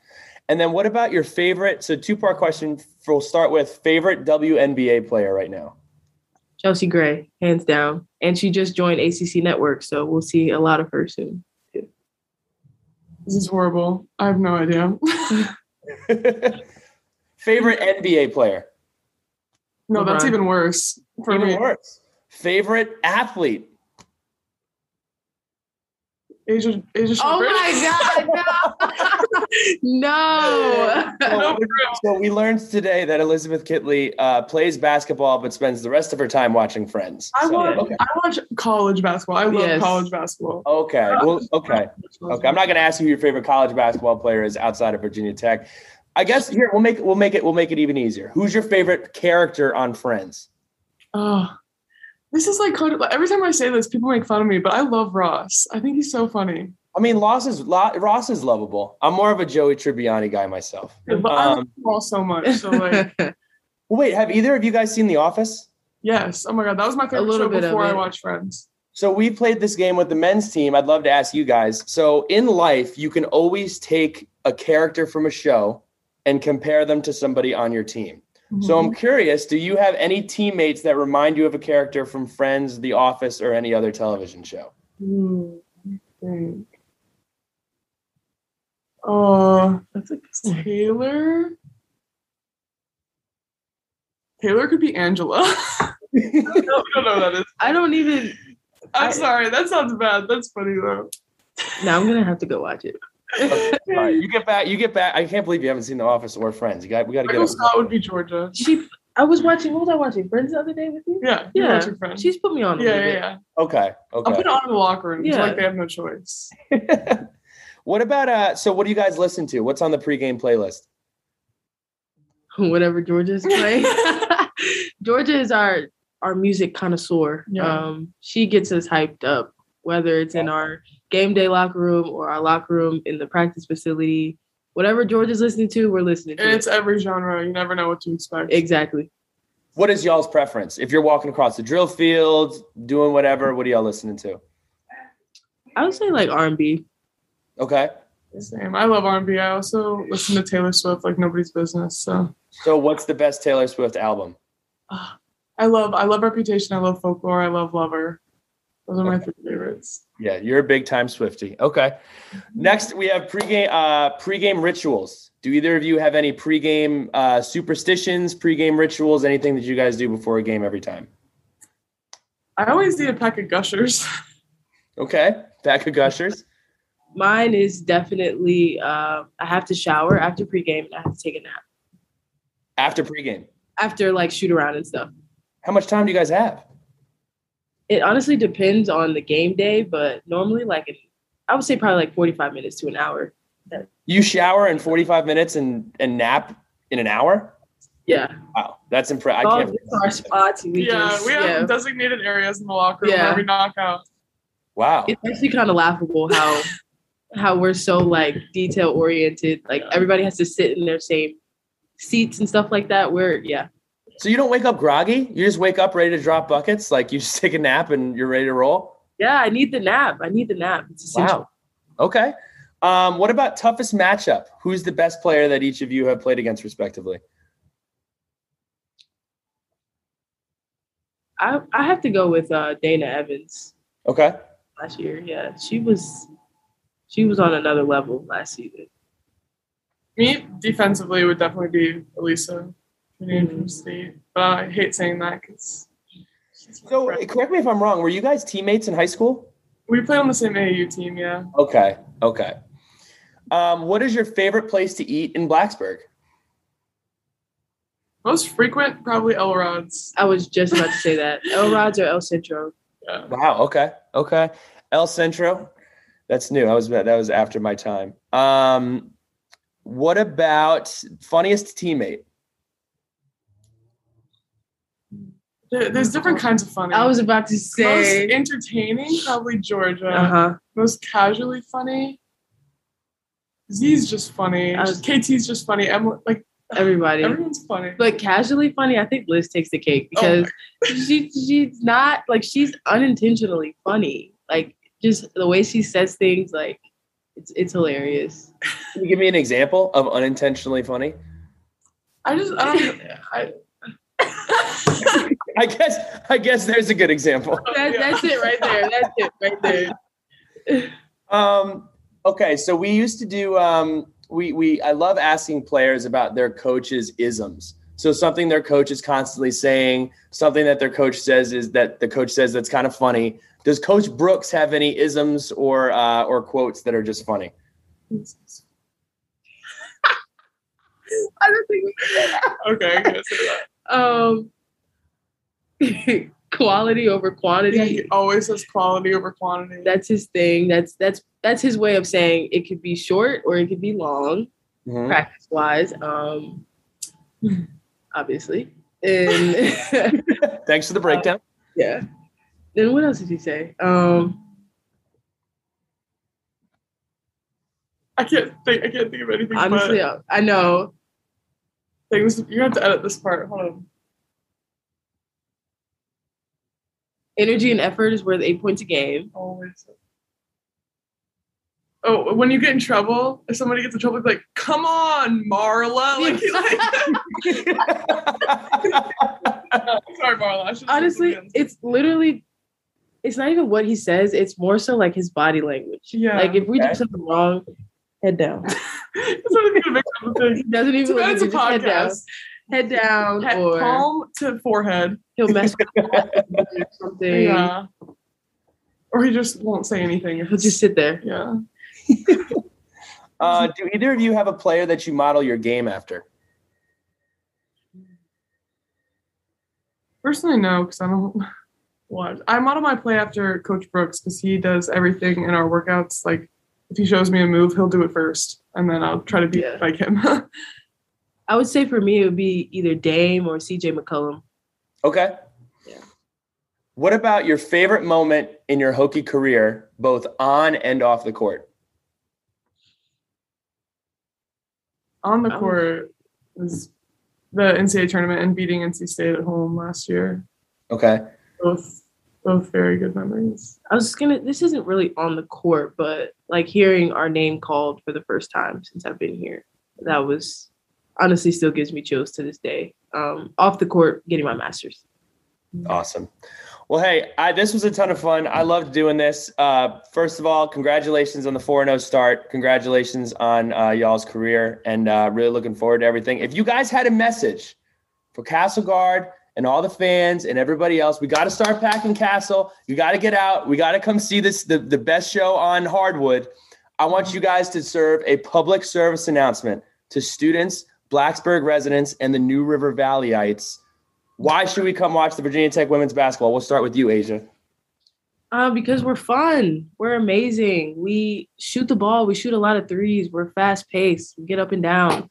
And then what about your favorite? So two part question. We'll start with favorite WNBA player right now. Chelsea Gray, hands down. And she just joined ACC Network, so we'll see a lot of her soon. This is horrible. I have no idea. Favorite NBA player? No, LeBron. that's even worse. For even me. worse. Favorite athlete? Aisha, Aisha Oh my God, no. no. so, so, we learned today that Elizabeth Kitley uh, plays basketball but spends the rest of her time watching Friends. I, so, watch, okay. I watch college basketball. I love yes. college basketball. Okay. Well, okay. Okay. I'm not going to ask you who your favorite college basketball player is outside of Virginia Tech. I guess here we'll make it, we'll make it we'll make it even easier. Who's your favorite character on Friends? Oh, this is like every time I say this, people make fun of me, but I love Ross. I think he's so funny. I mean, Ross is Ross is lovable. I'm more of a Joey Tribbiani guy myself. Yeah, but um, I love um, Ross so much. So like, wait, have either of you guys seen The Office? Yes. Oh my god, that was my favorite show before I watched Friends. So we played this game with the men's team. I'd love to ask you guys. So in life, you can always take a character from a show and compare them to somebody on your team. Mm-hmm. So I'm mm-hmm. curious, do you have any teammates that remind you of a character from Friends, The Office, or any other television show? Mm. Think. Oh, That's a good one. Taylor. Taylor could be Angela. I don't know who that is. I don't even. I'm I- sorry. That sounds bad. That's funny though. Now I'm gonna have to go watch it. All right, you get back. You get back. I can't believe you haven't seen The Office or Friends. You got. We got to get. Michael up. Scott would be Georgia. She. I was watching. What was I watching? Friends the other day with you. Yeah, Yeah, watching Friends. She's put me on. A yeah, yeah, bit. yeah. Okay. I'll Okay. put it on in the locker room. It's Yeah. like they have no choice. what about uh? So what do you guys listen to? What's on the pregame playlist? Whatever Georgia's playing. Georgia is our our music connoisseur. Yeah. Um, she gets us hyped up, whether it's in our game day locker room or our locker room in the practice facility. Whatever Georgia's listening to, we're listening to. And it's every genre. You never know what to expect. exactly. What is y'all's preference? If you're walking across the drill field, doing whatever, what are y'all listening to? I would say like R and B. Okay. Same. I love R&B. I also listen to Taylor Swift like nobody's business. So So what's the best Taylor Swift album? I love I love Reputation. I love Folklore. I love Lover. Those are my three favorites. Yeah, you're a big time Swifty. Okay. Next, we have pregame uh, pregame rituals. Do either of you have any pregame uh, superstitions, pregame rituals, anything that you guys do before a game every time? I always need a pack of gushers. Okay, pack of gushers. Mine is definitely uh, I have to shower after pregame and I have to take a nap After pregame, after like shoot around and stuff. how much time do you guys have? It honestly depends on the game day, but normally like an, I would say probably like 45 minutes to an hour. You shower in 45 minutes and, and nap in an hour? Yeah. Wow, that's impressive. I All can't. these spots. We yeah, just, we have yeah. designated areas in the locker room Yeah. where we knock out. Wow. It's actually kind of laughable how how we're so like detail oriented. Like everybody has to sit in their same seats and stuff like that. We're yeah. So you don't wake up groggy? You just wake up ready to drop buckets? Like you just take a nap and you're ready to roll? Yeah, I need the nap. I need the nap. It's essential. Wow. Okay. Um, what about toughest matchup? Who's the best player that each of you have played against, respectively? I, I have to go with uh, Dana Evans Okay. last year. Yeah, she was she was on another level last season. Me defensively would definitely be Elisa Trinity Mhm. from State, but I hate saying that because So correct me if I'm wrong. Were you guys teammates in high school? we played on the same AAU team. Yeah, Okay. Okay. Um, what is your favorite place to eat in Blacksburg? most frequent probably El Elrod's. I was just about to say that. El Rods or El Centro. Yeah. Wow. Okay. Okay. El Centro. That's new. I was that was after my time. Um, what about funniest teammate? There- there's different kinds of funny. I was about to most say. entertaining probably Georgia. Uh huh. Most casually funny. Z's just funny. Was- KT's just funny. Emily, like Everybody. everyone's funny. But casually funny, I think Liz takes the cake Oh because she she's not like she's unintentionally funny. Like just the way she says things, like it's it's hilarious. Can you give me an example of unintentionally funny? I just I don't. I, I guess I guess there's a good example. That, That's it right there. That's it right there. Um, okay, so we used to do um, we we I love asking players about their coaches' isms. So something their coach is constantly saying, something that their coach says is that the coach says that's kind of funny. Does Coach Brooks have any isms or uh, or quotes that are just funny? I don't think we can say okay, I can't say that. that. Um, quality over quantity. Yeah, he always says quality over quantity. That's his thing. That's that's that's his way of saying it could be short or it could be long. Mhm. practice wise, um, obviously. And Thanks for the breakdown. yeah. Then what else did he say? Um, I can't think. I can't think of anything. honestly, but I, I know. things you have to edit this part. Hold on. Energy and effort is worth eight points a game. Always. Oh, when you get in trouble, if somebody gets in trouble, it's like, "Come on, Marla!" Like, like sorry, Marla. I should've said Honestly, it's literally it's not even what he says, it's more so like his body language. Yeah. Like if we Okay. do something wrong, head down. it's not even a big of a He doesn't even It's, look it's a at head down. podcast. Head down Head, or palm to forehead. he'll mess with or something. Yeah. Or he just won't say anything. He'll just sit there. yeah. Uh, do either of you have a player that you model your game after? Personally, no, because I don't watch. I model my play after Coach Brooks because he does everything in our workouts. Like if he shows me a move, he'll do it first, and then I'll try to be Yeah. like him. I would say for me it would be either Dame or CJ McCollum. Okay. Yeah. What about your favorite moment in your Hokie career, both on and off the court? On the Oh. court was the NCAA tournament and beating NC State at home last year. Okay. Both both very good memories. I was just gonna this isn't really on the court, but like hearing our name called for the first time since I've been here. That was honestly still gives me chills to this day. Um off the court, getting my master's. Awesome. Well, hey, I, this was a ton of fun. I loved doing this. Uh, first of all, congratulations on the 4 0 start. Congratulations on uh, y'all's career and uh, really looking forward to everything. If you guys had a message for Cassell Guard and all the fans and everybody else, we got to start packing Cassell. You got to get out. We got to come see this, the, the best show on hardwood. I want you guys to serve a public service announcement to students, Blacksburg residents, and the New River Valleyites. Why should we come watch the Virginia Tech women's basketball? We'll start with you, Aisha. Uh, because we're fun. We're amazing. We shoot the ball. We shoot a lot of threes. We're fast paced. We get up and down.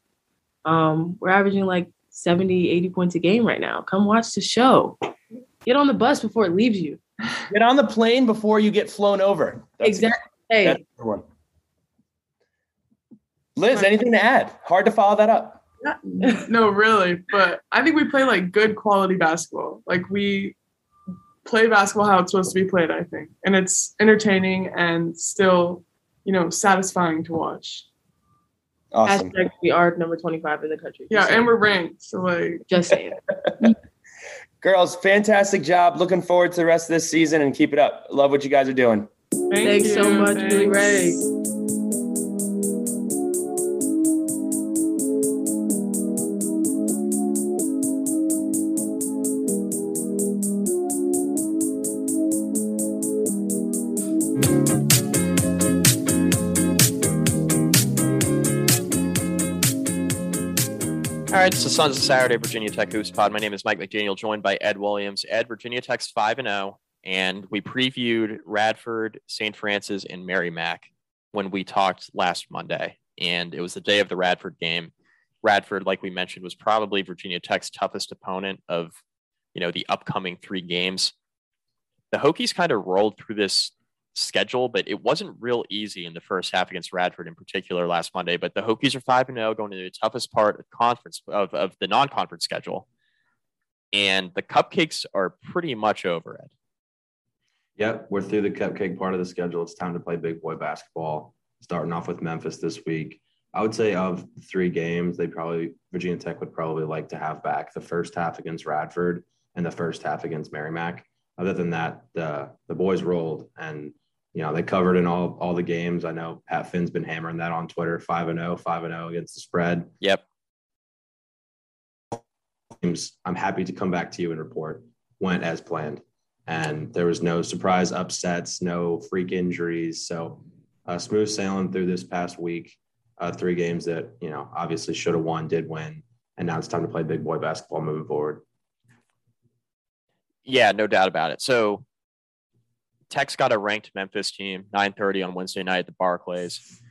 Um, we're averaging like 70, 80 points a game right now. Come watch the show. Get on the bus before it leaves you. Get on the plane before you get flown over. That's- exactly. Hey, That's the one. Liz, anything to add? Hard to follow that up. no, really. But I think we play like good quality basketball. Like we play basketball how it's supposed to be played, I think. And it's entertaining and still, you know, satisfying to watch. Awesome. hashtag we are number 25 in the country. Yeah, and we're ranked. So like just saying. Girls, fantastic job. Looking forward to the rest of this season and keep it up. Love what you guys are doing. thank Thanks so you, much, Billy. Ray. It's the Sons of Saturday Virginia Tech Hoops Pod. My name is Mike McDaniel, joined by Ed Williams. Ed, Virginia Tech's five and zero, and we previewed Radford, St. Francis, and Merrimack when we talked last Monday, and it was the day of the Radford game. Radford, like we mentioned, was probably Virginia Tech's toughest opponent of, you know, the upcoming three games. The Hokies kind of rolled through this schedule, but it wasn't real easy in the first half against Radford in particular last Monday. But the Hokies are five and zero going into the toughest part of conference of, of the non-conference schedule, and the cupcakes are pretty much over it. Yep, we're through the cupcake part of the schedule. It's time to play big boy basketball. Starting off with Memphis this week. I would say of three games, they probably Virginia Tech would probably like to have back the first half against Radford and the first half against Merrimack. Other than that, the the boys rolled and you know they covered in all all the games. I know Pat Finn's been hammering that on Twitter. Five and 0, 5 and 0 against the spread. Yep. I'm happy to come back to you and report went as planned. And there was no surprise upsets, no freak injuries. So uh, smooth sailing through this past week. Uh, three games that, you know, obviously should have won, did win. And now it's time to play big boy basketball moving forward. Yeah, no doubt about it. So Tech's got a ranked Memphis team, 9:30 on Wednesday night at the Barclays.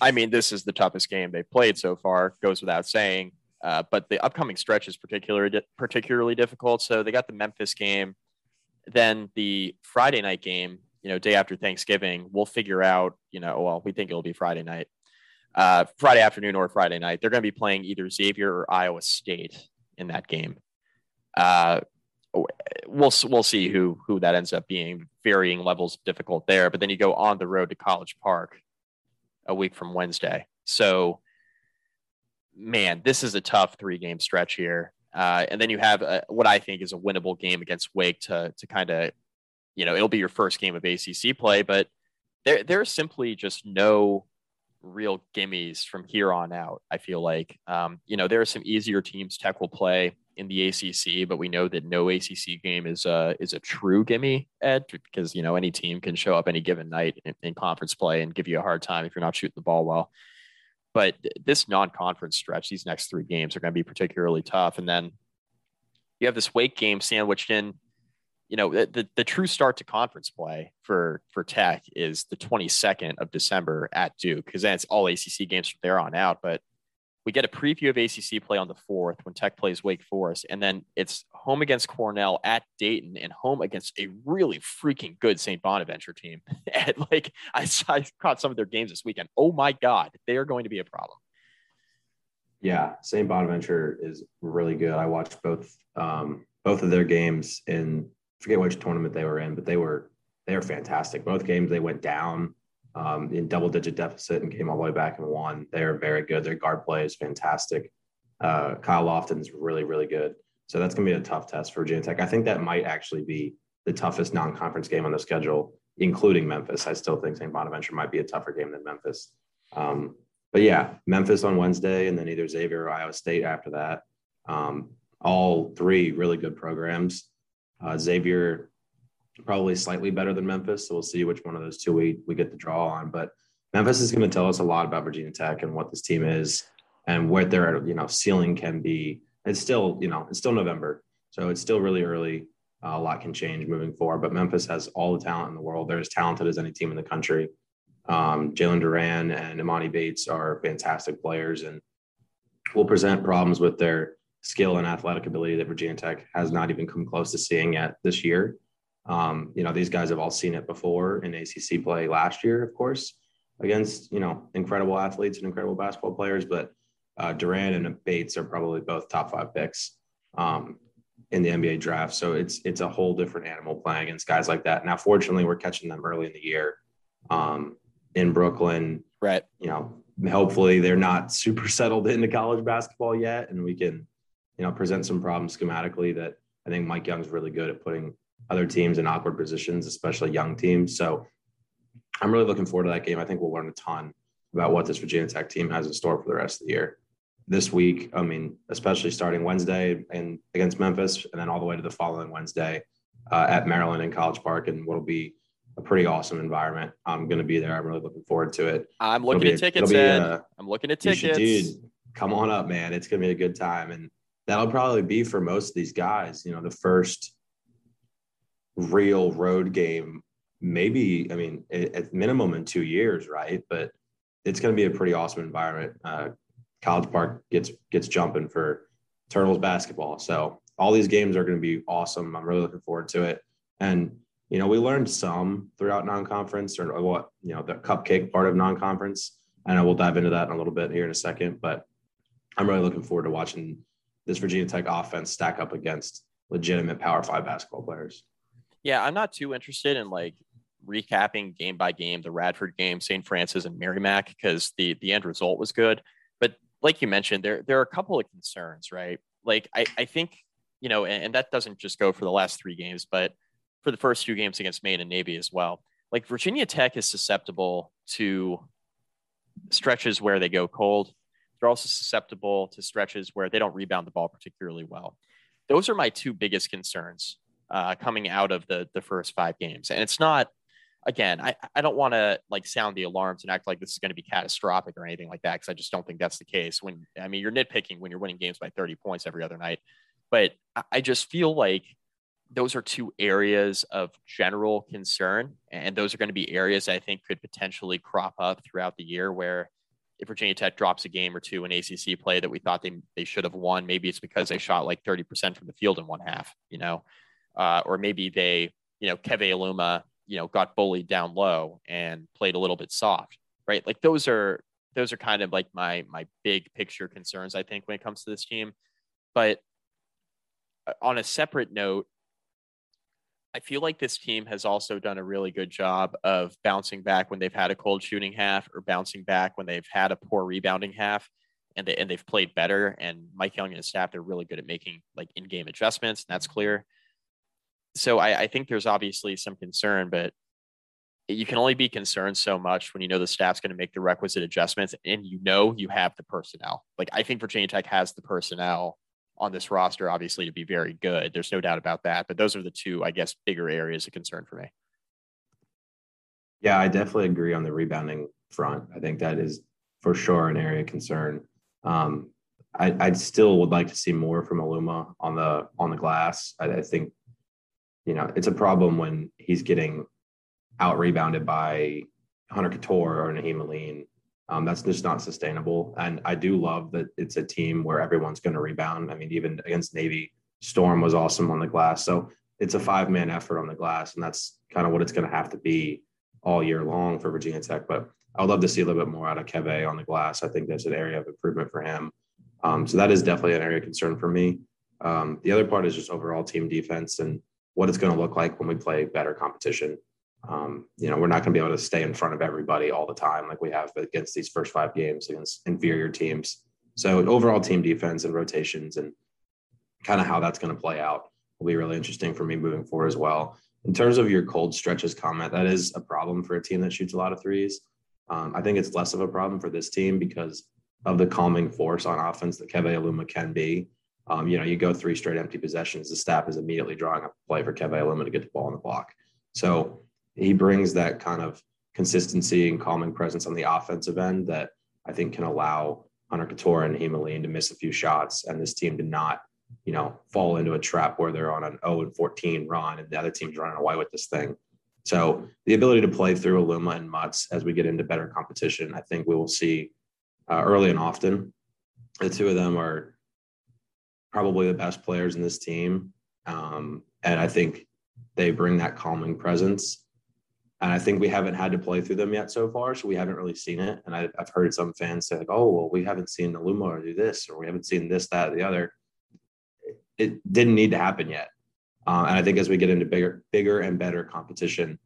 I mean, this is the toughest game they've played so far, goes without saying. Uh, but the upcoming stretch is particularly particularly difficult. So they got the Memphis game, then the Friday night game. You know, day after Thanksgiving, we'll figure out. You know, well, we think it'll be Friday night, uh, Friday afternoon or Friday night. They're going to be playing either Xavier or Iowa State in that game. Uh, we'll we'll see who who that ends up being. Varying levels of difficult there, but then you go on the road to College Park a week from Wednesday. So, man, this is a tough three game stretch here. Uh, and then you have a, what I think is a winnable game against Wake to to kind of you know, it'll be your first game of ACC play, but there there's simply just no real gimmies from here on out. I feel like, um, you know, there are some easier teams Tech will play in the ACC, but we know that no ACC game is a is a true gimme, Ed, because you know any team can show up any given night in, in conference play and give you a hard time if you're not shooting the ball well. But this non-conference stretch, these next three games are going to be particularly tough, and then you have this Wake game sandwiched in you know the, the, the true start to conference play for for Tech is the 22nd of December at Duke because then it's all ACC games from there on out. But we get a preview of ACC play on the fourth when Tech plays Wake Forest, and then it's home against Cornell at Dayton and home against a really freaking good St. Bonaventure team. and like I, I caught some of their games this weekend. Oh my God, they are going to be a problem. Yeah, St. Bonaventure is really good. I watched both um, both of their games in forget which tournament they were in, but they were they were fantastic. Both games they went down um, in double digit deficit and came all the way back and won. They're very good. Their guard play is fantastic. Uh, Kyle Lofton's really really good. So that's going to be a tough test for Virginia Tech. I think that might actually be the toughest non-conference game on the schedule, including Memphis. I still think St. Bonaventure might be a tougher game than Memphis. Um, but yeah, Memphis on Wednesday, and then either Xavier or Iowa State after that. Um, all three really good programs. Uh, Xavier probably slightly better than Memphis, so we'll see which one of those two we we get the draw on. But Memphis is going to tell us a lot about Virginia Tech and what this team is and what their you know ceiling can be. It's still you know it's still November, so it's still really early. Uh, a lot can change moving forward, but Memphis has all the talent in the world. They're as talented as any team in the country. Um, Jalen Duren and Emoni Bates are fantastic players and will present problems with their skill and athletic ability that Virginia Tech has not even come close to seeing yet this year. Um, you know, these guys have all seen it before in ACC play last year, of course, against, you know, incredible athletes and incredible basketball players. But uh, Duren and Bates are probably both top five picks um, in the NBA draft. So it's it's a whole different animal playing against guys like that. Now, fortunately, we're catching them early in the year um, in Brooklyn. Right. You know, hopefully they're not super settled into college basketball yet, and we can you know, present some problems schematically that I think Mike Young's really good at putting other teams in awkward positions, especially young teams. So I'm really looking forward to that game. I think we'll learn a ton about what this Virginia Tech team has in store for the rest of the year. This week, I mean, especially starting Wednesday and against Memphis, and then all the way to the following Wednesday uh, at Maryland in College Park, and what'll be a pretty awesome environment. I'm going to be there. I'm really looking forward to it. I'm looking at tickets, Ed. Uh, I'm looking at tickets. Should, dude, come on up, man. It's going to be a good time. And that'll probably be for most of these guys, you know, the first real road game, maybe, I mean, at minimum in two years, right? But it's going to be a pretty awesome environment. Uh, College Park gets gets jumping for Turtles basketball. So all these games are going to be awesome. I'm really looking forward to it. And you know, we learned some throughout non-conference, or what you know, the cupcake part of non-conference. And I we'll dive into that in a little bit here in a second, but I'm really looking forward to watching this Virginia Tech offense stack up against legitimate Power Five basketball players. Yeah, I'm not too interested in like recapping game by game the Radford game, St. Francis, and Merrimack because the the end result was good. But like you mentioned, there there are a couple of concerns, right? Like I I think you know, and, and that doesn't just go for the last three games, but for the first few games against Maine and Navy as well. Like Virginia Tech is susceptible to stretches where they go cold they're also susceptible to stretches where they don't rebound the ball particularly well. Those are my two biggest concerns uh, coming out of the the first five games. And it's not, again, I, I don't want to like sound the alarms and act like this is going to be catastrophic or anything like that because I just don't think that's the case. When I mean, you're nitpicking when you're winning games by 30 points every other night, but I just feel like those are two areas of general concern, and those are going to be areas I think could potentially crop up throughout the year where if Virginia Tech drops a game or two in ACC play that we thought they, they should have won, maybe it's because they shot like 30% from the field in one half, you know, uh, or maybe they, you know, Keve Aluma, you know, got bullied down low and played a little bit soft, right? Like those are, those are kind of like my, my big picture concerns, I think, when it comes to this team. But uh, on a separate note, I feel like this team has also done a really good job of bouncing back when they've had a cold shooting half or bouncing back when they've had a poor rebounding half and they and they've played better. And Mike Young and his staff, they're really good at making like in-game adjustments, and that's clear. So I, I think there's obviously some concern, but you can only be concerned so much when you know the staff's going to make the requisite adjustments and you know you have the personnel. Like I think Virginia Tech has the personnel on this roster, obviously, to be very good. There's no doubt about that. But those are the two, I guess, bigger areas of concern for me. Yeah, I definitely agree on the rebounding front. I think that is for sure an area of concern. Um, I, I still would like to see more from Aluma on the on the glass. I, I think, you know, it's a problem when he's getting out rebounded by Hunter Cattoor or Nahiem Alleyne. Um, that's just not sustainable. And I do love that it's a team where everyone's going to rebound. I mean, even against Navy, Storm was awesome on the glass. So it's a five man effort on the glass, and that's kind of what it's going to have to be all year long for Virginia Tech. But I would love to see a little bit more out of Keve on the glass. I think there's an area of improvement for him. Um, so that is definitely an area of concern for me. Um, the other part is just overall team defense and what it's going to look like when we play better competition. Um, you know, we're not going to be able to stay in front of everybody all the time like we have against these first five games against inferior teams. So overall team defense and rotations and kind of how that's going to play out will be really interesting for me moving forward as well. In terms of your cold stretches comment, that is a problem for a team that shoots a lot of threes. Um, I think it's less of a problem for this team because of the calming force on offense that Keve Aluma can be. Um, you know, you go three straight empty possessions, the staff is immediately drawing a play for Keve Aluma to get the ball on the block. So he brings that kind of consistency and calming presence on the offensive end that I think can allow Hunter Cattoor and Nahiem Alleyne to miss a few shots and this team to not, you know, fall into a trap where they're on an 0 and 14 run and the other team's running away with this thing. So the ability to play through Aluma and Mutts as we get into better competition, I think we will see uh, early and often. The two of them are probably the best players in this team. Um, and I think they bring that calming presence and I think we haven't had to play through them yet so far, so we haven't really seen it. And I, have heard some fans say like, "Oh, well, we haven't seen Aluma do this, or we haven't seen this, that, or the other." It didn't need to happen yet, uh, and I think as we get into bigger, bigger and better competition,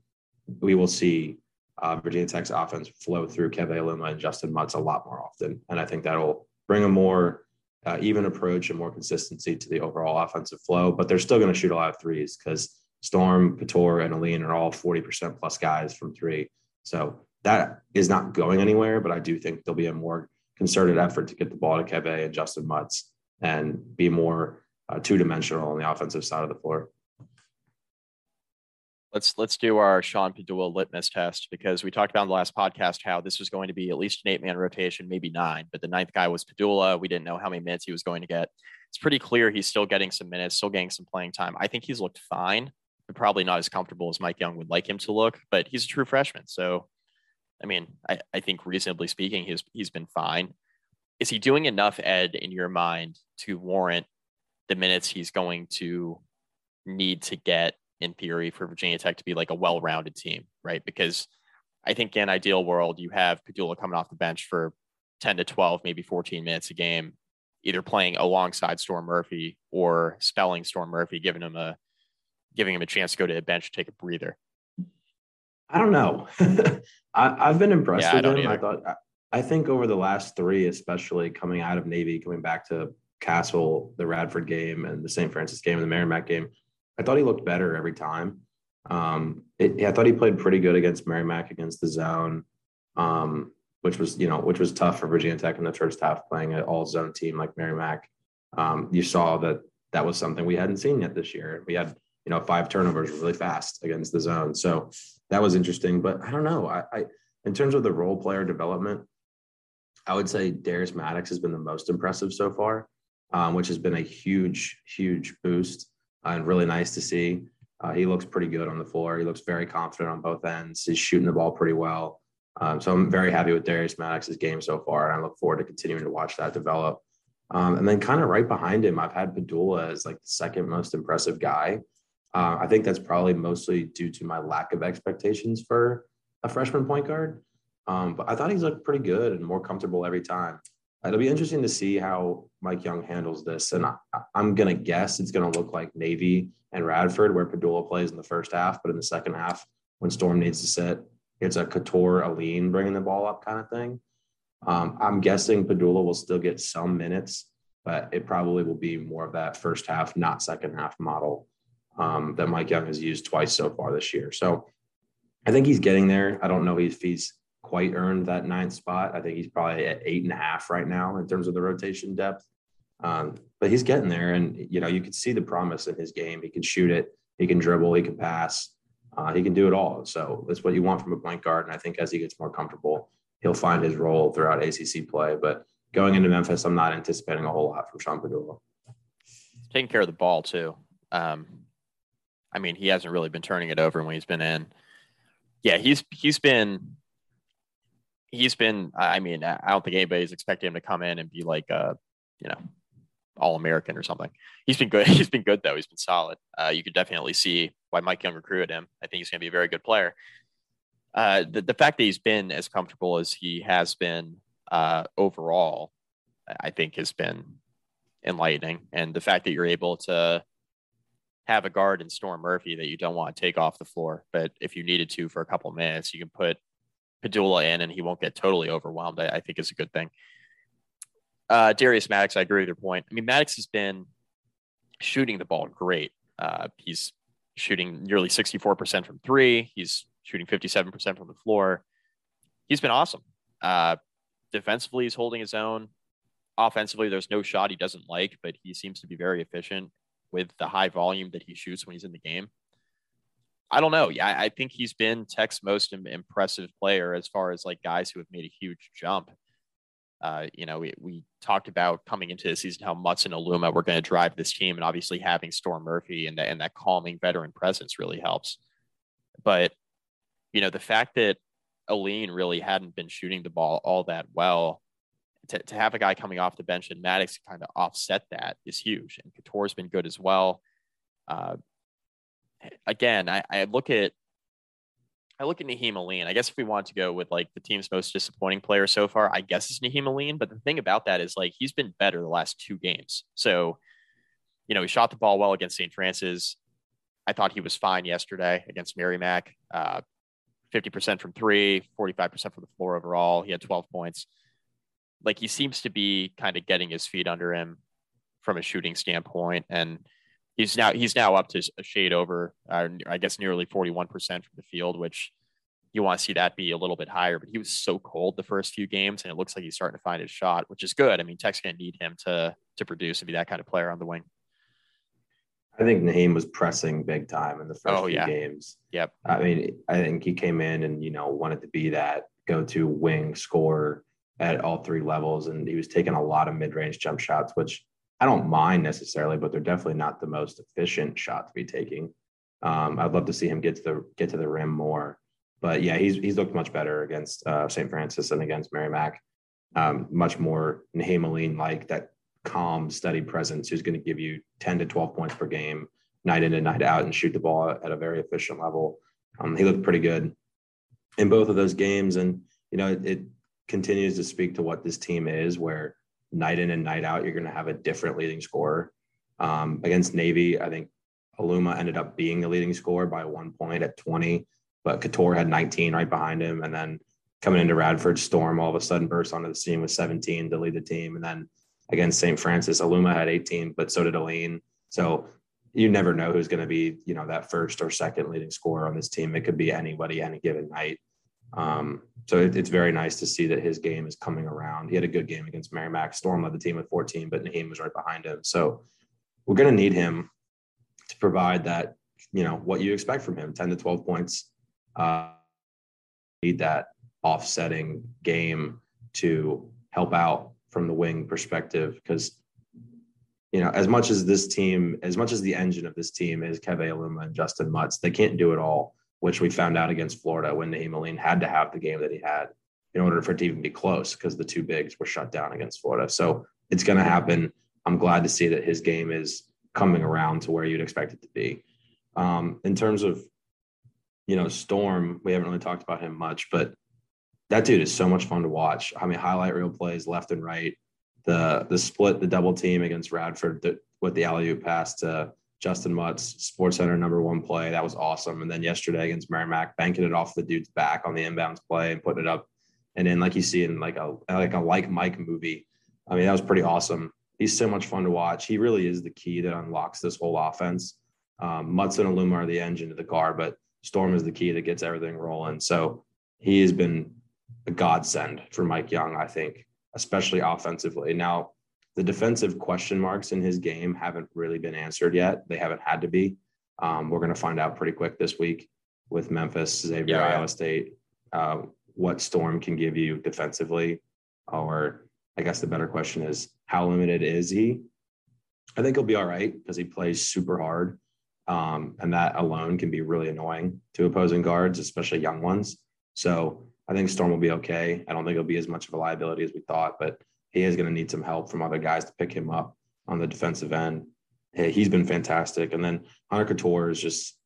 we will see uh, Virginia Tech's offense flow through Keve Aluma and Justin Mutts a lot more often, and I think that'll bring a more uh, even approach and more consistency to the overall offensive flow. But they're still going to shoot a lot of threes because Storm, Cattoor, and Alleyne are all 40% plus guys from three. So that is not going anywhere, but I do think there'll be a more concerted effort to get the ball to Keve and Justin Mutts and be more uh, two dimensional on the offensive side of the floor. Let's let's do our Sean Pedulla litmus test because we talked about in the last podcast how this was going to be at least an eight man rotation, maybe nine, but the ninth guy was Pedulla. We didn't know how many minutes he was going to get. It's pretty clear he's still getting some minutes, still getting some playing time. I think he's looked fine but probably not as comfortable as Mike Young would like him to look, but he's a true freshman. So, I mean, I, I think reasonably speaking, he's he's been fine. Is he doing enough, Ed, in your mind, to warrant the minutes he's going to need to get in theory for Virginia Tech to be like a well-rounded team, right? Because I think in ideal world, you have Pedulla coming off the bench for 10 to 12, maybe 14 minutes a game, either playing alongside Storm Murphy or spelling Storm Murphy, giving him a giving him a chance to go to the bench, take a breather? I don't know. I, have been impressed yeah, with I him. Either. I thought I think over the last three, especially coming out of Navy, coming back to Cassell, the Radford game, and the St. Francis game, and the Merrimack game, I thought he looked better every time. Um, it, I thought he played pretty good against Merrimack against the zone, um, which was you know which was tough for Virginia Tech in the first half playing an all zone team like Merrimack. Um, you saw that that was something we hadn't seen yet this year. We had you know, five turnovers really fast against the zone. So that was interesting. But I don't know. I, I in terms of the role player development, I would say Darius Maddox has been the most impressive so far, um, which has been a huge, huge boost and really nice to see. Uh, he looks pretty good on the floor. He looks very confident on both ends. He's shooting the ball pretty well. Um, so I'm very happy with Darius Maddox's game so far, and I look forward to continuing to watch that develop. Um, and then kind of right behind him, I've had Pedulla as like the second most impressive guy. Uh, I think that's probably mostly due to my lack of expectations for a freshman point guard. Um, but I thought he's looked pretty good and more comfortable every time. It'll be interesting to see how Mike Young handles this. And I, am going to guess it's going to look like Navy and Radford, where Pedulla plays in the first half, but in the second half, when Storm needs to sit, it's a Cattoor, Alleyne bringing the ball up kind of thing. Um, I'm guessing Pedulla will still get some minutes, but it probably will be more of that first half, not second half model um, that Mike Young has used twice so far this year. So I think he's getting there. I don't know if he's quite earned that ninth spot. I think he's probably at eight and a half right now in terms of the rotation depth. Um, but he's getting there, and you know you can see the promise in his game. He can shoot it, he can dribble, he can pass, uh, he can do it all. So that's what you want from a point guard. And I think as he gets more comfortable, he'll find his role throughout ACC play. But going into Memphis, I'm not anticipating a whole lot from Sean Pedulla. Taking care of the ball too. Um, I mean, he hasn't really been turning it over when he's been in. Yeah, he's he's been he's been. I mean, I don't think anybody's expecting him to come in and be like a, you know, all American or something. He's been good. He's been good though. He's been solid. Uh, you could definitely see why Mike Young recruited him. I think he's going to be a very good player. Uh, the, the fact that he's been as comfortable as he has been uh, overall, I think has been enlightening. And the fact that you're able to have a guard in Storm Murphy that you don't want to take off the floor, but if you needed to for a couple minutes, you can put Pedulla in and he won't get totally overwhelmed. I, I think is a good thing. Uh, Darius Maddox, I agree with your point. I mean, Maddox has been shooting the ball great. Uh, he's shooting nearly 64% from three. He's shooting 57% from the floor. He's been awesome. Uh, defensively, he's holding his own. Offensively, there's no shot he doesn't like, but he seems to be very efficient with the high volume that he shoots when he's in the game. I don't know. Yeah, I think he's been Tech's most impressive player as far as like guys who have made a huge jump. Uh, you know, we, we talked about coming into the season how Mutts and Aluma were going to drive this team, and obviously having Storm Murphy and, and that calming veteran presence really helps. But you know, the fact that Alleyne really hadn't been shooting the ball all that well, to, to have a guy coming off the bench and Maddox kind of offset that is huge. And Cattoor's been good as well. Uh, again, I, I look at I look at Nahiem Alleyne. I guess if we want to go with like the team's most disappointing player so far, I guess it's Nahiem Alleyne. But the thing about that is like he's been better the last two games. So, you know, he shot the ball well against St. Francis. I thought he was fine yesterday against Merrimack. Uh, 50% from three, 45% from the floor overall. He had 12 points. Like he seems to be kind of getting his feet under him from a shooting standpoint. And he's now he's now up to a shade over, uh, I guess, nearly 41% from the field, which you want to see that be a little bit higher. But he was so cold the first few games, and it looks like he's starting to find his shot, which is good. I mean, Tech's going to need him to to produce and be that kind of player on the wing. I think Nahiem was pressing big time in the first oh, few yeah. games. Yep. I mean, I think he came in and you know wanted to be that go-to wing scorer at all three levels, and he was taking a lot of mid-range jump shots, which I don't mind necessarily, but they're definitely not the most efficient shot to be taking. Um, I'd love to see him get to the get to the rim more. But yeah, he's he's looked much better against uh, St. Francis and against Merrimack. Um, much more Nahiem like that calm, steady presence who's going to give you 10 to 12 points per game, night in and night out, and shoot the ball at a very efficient level. Um, he looked pretty good in both of those games, and you know it, it continues to speak to what this team is, where night in and night out, you're going to have a different leading scorer. Um, against Navy, I think Aluma ended up being the leading scorer by one point at 20, but Cattoor had 19 right behind him. And then coming into Radford, Storm all of a sudden burst onto the scene with 17 to lead the team. And then against St. Francis, Aluma had 18, but so did Alleyne. So you never know who's going to be, you know, that first or second leading scorer on this team. It could be anybody any given night. Um, so it, it's very nice to see that his game is coming around. He had a good game against Merrimack. Storm led the team with 14, but Nahiem was right behind him. So we're going to need him to provide that, you know, what you expect from him 10 to 12 points. Uh, need that offsetting game to help out from the wing perspective because you know, as much as this team, as much as the engine of this team is Keve Aluma and Justin Mutts, they can't do it all which we found out against Florida when Nahiem Alleyne had to have the game that he had in order for it to even be close because the two bigs were shut down against Florida. So it's going to happen. I'm glad to see that his game is coming around to where you'd expect it to be. Um, in terms of, you know, Storm, we haven't really talked about him much, but that dude is so much fun to watch. I mean, highlight reel plays left and right. The the split, the double team against Radford the, with the alley oop pass to Justin Mutts, Sports Center number one play. That was awesome. And then yesterday against Merrimack, banking it off the dude's back on the inbounds play and putting it up. And then like you see in like a like a like Mike movie. I mean, that was pretty awesome. He's so much fun to watch. He really is the key that unlocks this whole offense. Um, Mutts and Aluma are the engine to the car, but Storm is the key that gets everything rolling. So he has been a godsend for Mike Young, I think, especially offensively. Now, the defensive question marks in his game haven't really been answered yet. They haven't had to be. Um, we're going to find out pretty quick this week with Memphis, Xavier, yeah, Iowa State, uh, what Storm can give you defensively. Or I guess the better question is, how limited is he? I think he'll be all right because he plays super hard. Um, and that alone can be really annoying to opposing guards, especially young ones. So I think Storm will be okay. I don't think he'll be as much of a liability as we thought, but he is going to need some help from other guys to pick him up on the defensive end. He's been fantastic. And then Hunter Cattoor is just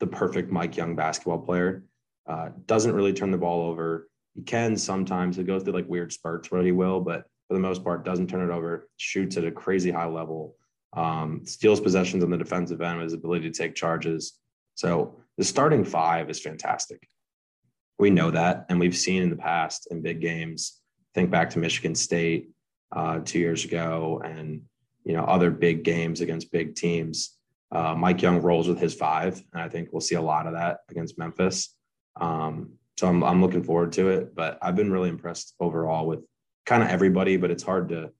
the perfect Mike Young basketball player. Uh, doesn't really turn the ball over. He can sometimes. He goes through like weird spurts where he will, but for the most part, doesn't turn it over. Shoots at a crazy high level. Um, steals possessions on the defensive end. His ability to take charges. So the starting five is fantastic. We know that, and we've seen in the past in big games think back to Michigan State uh, two years ago, and you know other big games against big teams. Uh, Mike Young rolls with his five, and I think we'll see a lot of that against Memphis. Um, so I'm I'm looking forward to it. But I've been really impressed overall with kind of everybody. But it's hard to,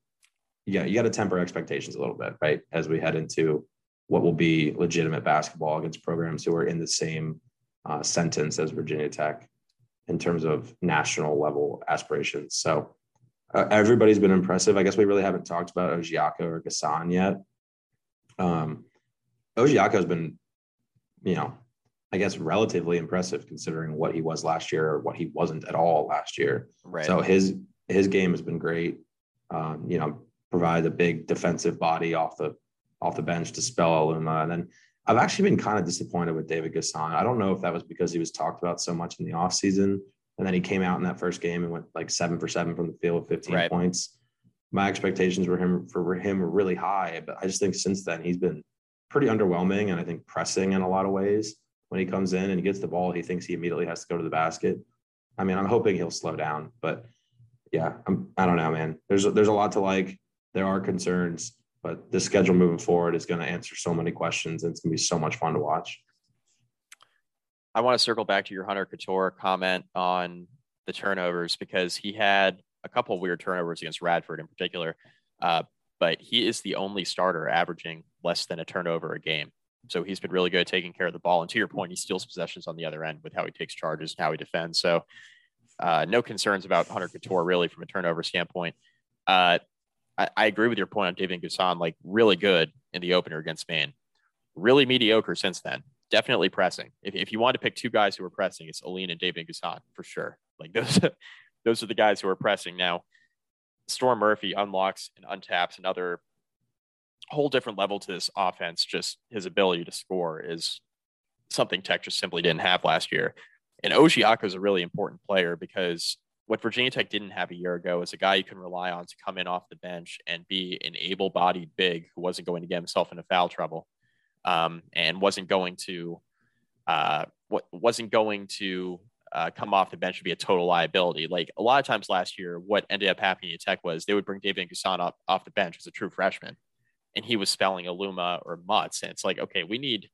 yeah, you got to temper expectations a little bit, right? As we head into what will be legitimate basketball against programs who are in the same uh, sentence as Virginia Tech in terms of national level aspirations. So uh, everybody's been impressive. I guess we really haven't talked about Ojiako or N'Guessan yet. Um, Ojiako has been, you know, I guess relatively impressive considering what he was last year or what he wasn't at all last year. Right. So his his game has been great. Um, you know, provide a big defensive body off the off the bench to spell Aluma, and then I've actually been kind of disappointed with David N'Guessan. I don't know if that was because he was talked about so much in the offseason and then he came out in that first game and went like seven for seven from the field with 15 right. points. My expectations for him for him were really high, but I just think since then he's been pretty underwhelming and I think pressing in a lot of ways. When he comes in and he gets the ball, he thinks he immediately has to go to the basket. I mean, I'm hoping he'll slow down, but yeah, I'm I don't know, man. There's there's a lot to like. There are concerns but the schedule moving forward is going to answer so many questions and it's going to be so much fun to watch. I want to circle back to your Hunter Cattoor comment on the turnovers because he had a couple weird turnovers against Radford in particular. Uh, but he is the only starter averaging less than a turnover a game. So he's been really good at taking care of the ball. And to your point, he steals possessions on the other end with how he takes charges and how he defends. So uh, no concerns about Hunter Cattoor really from a turnover standpoint. Uh, I, I, agree with your point on David N'Guessan, like really good in the opener against Maine, really mediocre since then. Definitely pressing. If, if you want to pick two guys who are pressing, it's Alleyne and David N'Guessan for sure. Like those, those are the guys who are pressing. Now, Storm Murphy unlocks and untaps another whole different level to this offense. Just his ability to score is something Tech just simply didn't have last year. And Ojiako is a really important player because what Virginia Tech didn't have a year ago is a guy you can rely on to come in off the bench and be an able bodied big who wasn't going to get himself into foul trouble um, and wasn't going to uh, wasn't going to uh, come off the bench to be a total liability. Like a lot of times last year, what ended up happening at Tech was they would bring David N'Guessan up off the bench as a true freshman, and he was spelling Aluma or Mutts, and it's like, okay, we need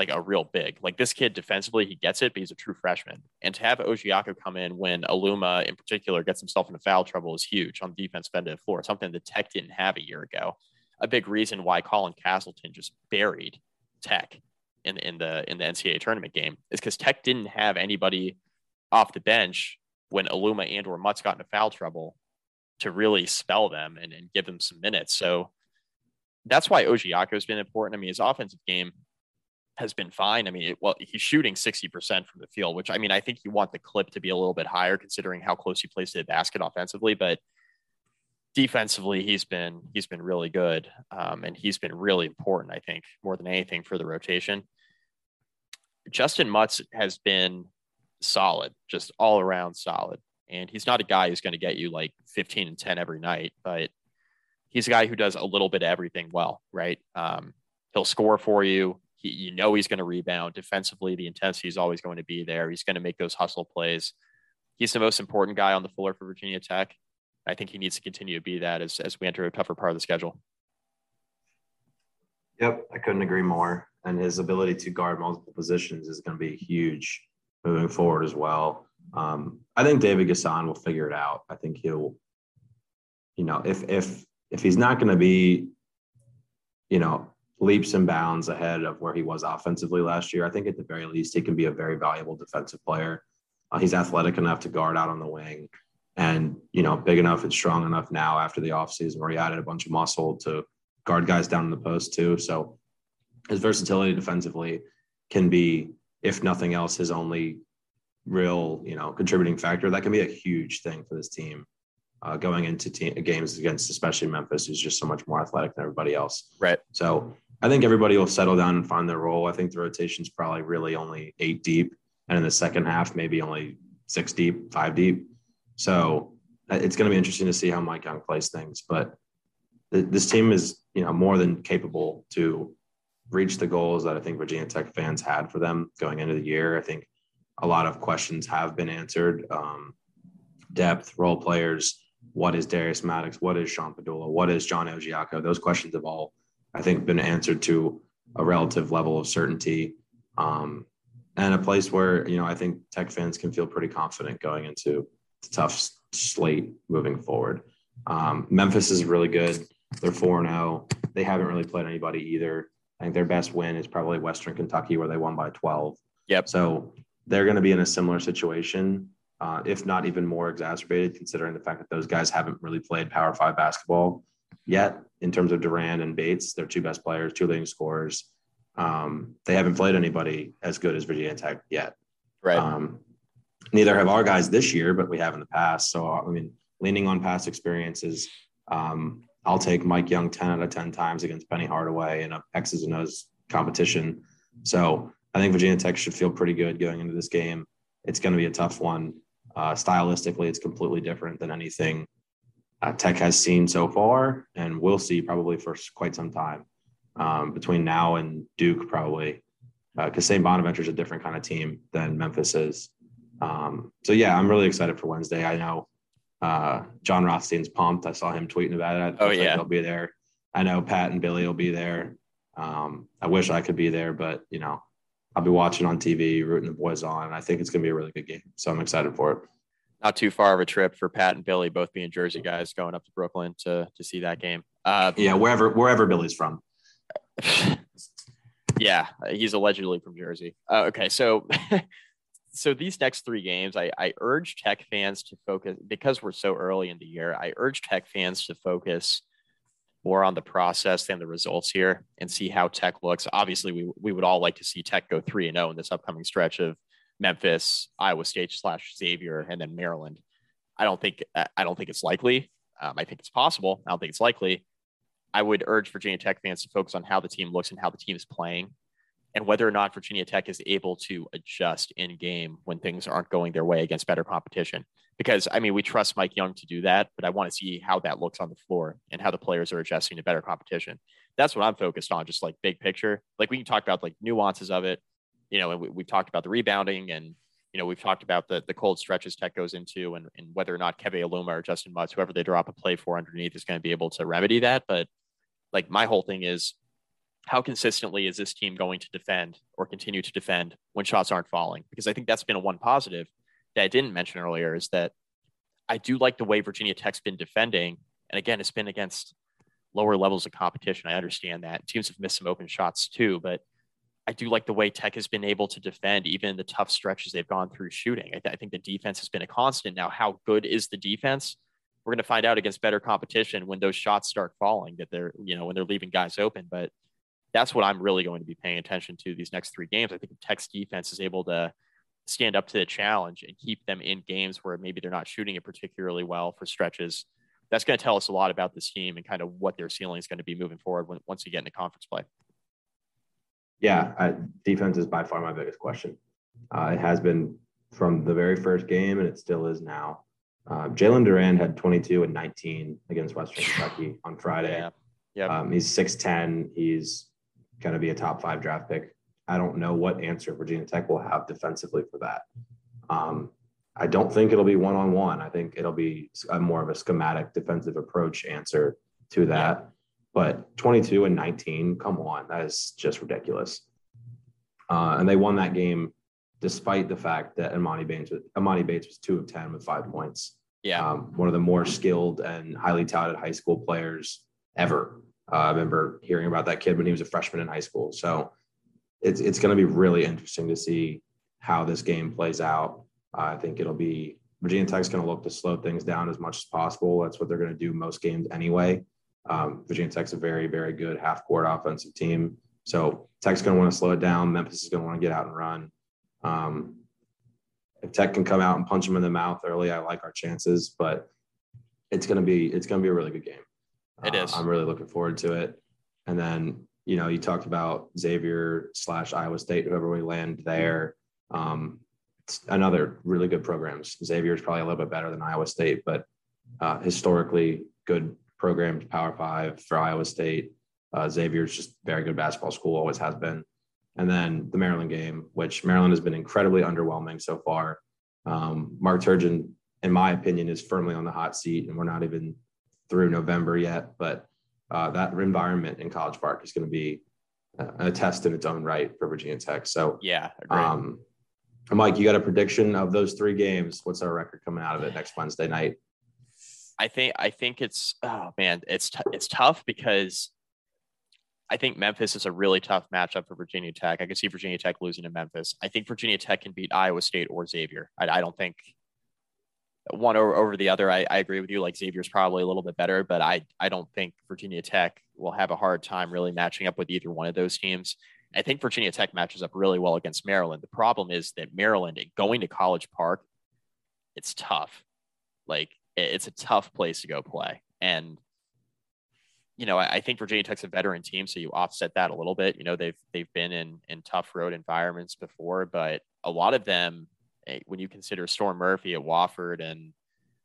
like a real big. Like this kid defensively, he gets it, but he's a true freshman. And to have Ojiako come in when Aluma in particular gets himself into foul trouble is huge on the defensive end of the floor, something the Tech didn't have a year ago. A big reason why Colin Castleton just buried Tech in, in the in the NCAA tournament game is because Tech didn't have anybody off the bench when Aluma and or Mutts got into foul trouble to really spell them and, and give them some minutes. So that's why Ojiako has been important. I mean, his offensive game has been fine. I mean, it, well, he's shooting 60% from the field, which I mean, I think you want the clip to be a little bit higher considering how close he plays to the basket offensively, but defensively, he's been, he's been really good. Um, and he's been really important, I think, more than anything for the rotation. Justin Mutts has been solid, just all around solid. And he's not a guy who's going to get you like 15 and 10 every night, but he's a guy who does a little bit of everything well, right? Um, he'll score for you. He, you know he's going to rebound defensively. The intensity is always going to be there. He's going to make those hustle plays. He's the most important guy on the floor for Virginia Tech. I think he needs to continue to be that as, as we enter a tougher part of the schedule. Yep, I couldn't agree more. and his ability to guard multiple positions is going to be huge moving forward as well. Um, I think David N'Guessan will figure it out. I think he'll, you know, if if if he's not going to be, you know, leaps and bounds ahead of where he was offensively last year, I think at the very least he can be a very valuable defensive player. Uh, he's athletic enough to guard out on the wing, and you know, big enough and strong enough now after the offseason where he added a bunch of muscle to guard guys down in the post too. So his versatility defensively can be, if nothing else, his only real, you know, contributing factor. That can be a huge thing for this team uh, going into team, games against, especially Memphis, who's just so much more athletic than everybody else. Right. So I think everybody will settle down and find their role. I think the rotation's probably really only eight deep, and in the second half, maybe only six deep, five deep. So uh, it's going to be interesting to see how Mike Young plays things. But this team is, you know, more than capable to reach the goals that I think Virginia Tech fans had for them going into the year. I think a lot of questions have been answered. Um, depth, role players, what is Darius Maddox? What is Sean Pedulla? What is John Ojiako? Those questions have all, I think, been answered to a relative level of certainty. Um, and a place where, you know, I think Tech fans can feel pretty confident going into the tough slate moving forward. Um, Memphis is really good. They're 4 0. They haven't really played anybody either. I think their best win is probably Western Kentucky, where they won by 12. Yep. So they're going to be in a similar situation, uh, if not even more exacerbated, considering the fact that those guys haven't really played Power Five basketball yet. In terms of Duren and Bates, they're two best players, two leading scorers. Um, they haven't played anybody as good as Virginia Tech yet. Right. Um, neither have our guys this year, but we have in the past. So I mean, leaning on past experiences. Um, I'll take Mike Young 10 out of 10 times against Penny Hardaway in a X's and O's competition. So I think Virginia Tech should feel pretty good going into this game. It's going to be a tough one. Uh, stylistically, it's completely different than anything uh, Tech has seen so far, and we'll see probably for quite some time um, between now and Duke, probably because uh, St. Bonaventure is a different kind of team than Memphis is. Um, so yeah, I'm really excited for Wednesday. I know uh, Jon Rothstein's pumped. I saw him tweeting about it. I oh yeah, he'll be there. I know Pat and Billy will be there. Um, I wish I could be there, but you know, I'll be watching on TV, rooting the boys on. I think it's going to be a really good game, so I'm excited for it. Not too far of a trip for Pat and Billy, both being Jersey guys, going up to Brooklyn to to see that game. Uh, yeah, wherever wherever Billy's from. yeah, he's allegedly from Jersey. Uh, okay, so so these next three games, I, I urge Tech fans to focus because we're so early in the year. I urge Tech fans to focus more on the process than the results here and see how Tech looks. Obviously, we we would all like to see Tech go three and zero oh in this upcoming stretch of Memphis, Iowa State slash Xavier, and then Maryland. I don't think I don't think it's likely. Um, I think it's possible. I don't think it's likely. I would urge Virginia Tech fans to focus on how the team looks and how the team is playing and whether or not Virginia Tech is able to adjust in game when things aren't going their way against better competition. Because I mean, we trust Mike Young to do that, but I want to see how that looks on the floor and how the players are adjusting to better competition. That's what I'm focused on, just like big picture. Like we can talk about like nuances of it, you know, and we, we've talked about the rebounding and you know, we've talked about the the cold stretches Tech goes into and, and whether or not Keve Aluma or Justin Mutts, whoever they drop a play for underneath, is going to be able to remedy that. But like my whole thing is how consistently is this team going to defend or continue to defend when shots aren't falling? Because I think that's been a one positive that I didn't mention earlier is that I do like the way Virginia Tech's been defending. And again, it's been against lower levels of competition. I understand that teams have missed some open shots too, but I do like the way Tech has been able to defend even the tough stretches they've gone through shooting. I, th- I think the defense has been a constant. Now, how good is the defense? We're going to find out against better competition when those shots start falling that they're, you know, when they're leaving guys open. But that's what I'm really going to be paying attention to these next three games. I think Tech's defense is able to stand up to the challenge and keep them in games where maybe they're not shooting it particularly well for stretches, that's going to tell us a lot about this team and kind of what their ceiling is going to be moving forward when, once you get into conference play. Yeah, I, defense is by far my biggest question. Uh, it has been from the very first game, and it still is now. Uh, Jalen Duren had 22 and 19 against Western Kentucky on Friday. Yeah. Yep. Um, he's 6'10. He's going to be a top five draft pick. I don't know what answer Virginia Tech will have defensively for that. Um, I don't think it'll be one on one. I think it'll be a more of a schematic defensive approach answer to that. But 22 and 19, come on, that is just ridiculous. uh, and they won that game despite the fact that Emoni Bates was, Bates was two of ten with five points. Yeah, um, one of the more skilled and highly touted high school players ever. Uh, I remember hearing about that kid when he was a freshman in high school. So it's it's going to be really interesting to see how this game plays out. Uh, I think it'll be Virginia Tech's going to look to slow things down as much as possible. That's what they're going to do most games anyway. Um, Virginia Tech's a very, very good half court offensive team. So Tech's going to want to slow it down. Memphis is going to want to get out and run. Um, if Tech can come out and punch them in the mouth early, I like our chances. But it's going to be it's going to be a really good game. It uh, is. I'm really looking forward to it. And then you know you talked about Xavier slash Iowa State, whoever we land there. Um, another really good programs. Xavier is probably a little bit better than Iowa State, but uh, historically good programs, Power Five for Iowa State. Uh, Xavier's just very good basketball school, always has been. And then the Maryland game, which Maryland has been incredibly underwhelming so far. Um, Mark Turgeon, in my opinion, is firmly on the hot seat, and we're not even through November yet. But uh, that environment in College Park is going to be a test in its own right for Virginia Tech. So, yeah, agreed. um, Mike, you got a prediction of those three games? What's our record coming out of it next Wednesday night? I think I think it's oh man, it's t- it's tough because I think Memphis is a really tough matchup for Virginia Tech. I can see Virginia Tech losing to Memphis. I think Virginia Tech can beat Iowa State or Xavier. I, I don't think one over, over the other. I, I agree with you. Like Xavier's probably a little bit better, but I I don't think Virginia Tech will have a hard time really matching up with either one of those teams. I think Virginia Tech matches up really well against Maryland. The problem is that Maryland going to College Park, it's tough. Like it's a tough place to go play. And you know, I, I think Virginia Tech's a veteran team, so you offset that a little bit. You know, they've they've been in in tough road environments before, but a lot of them, eh, when you consider Storm Murphy at Wofford and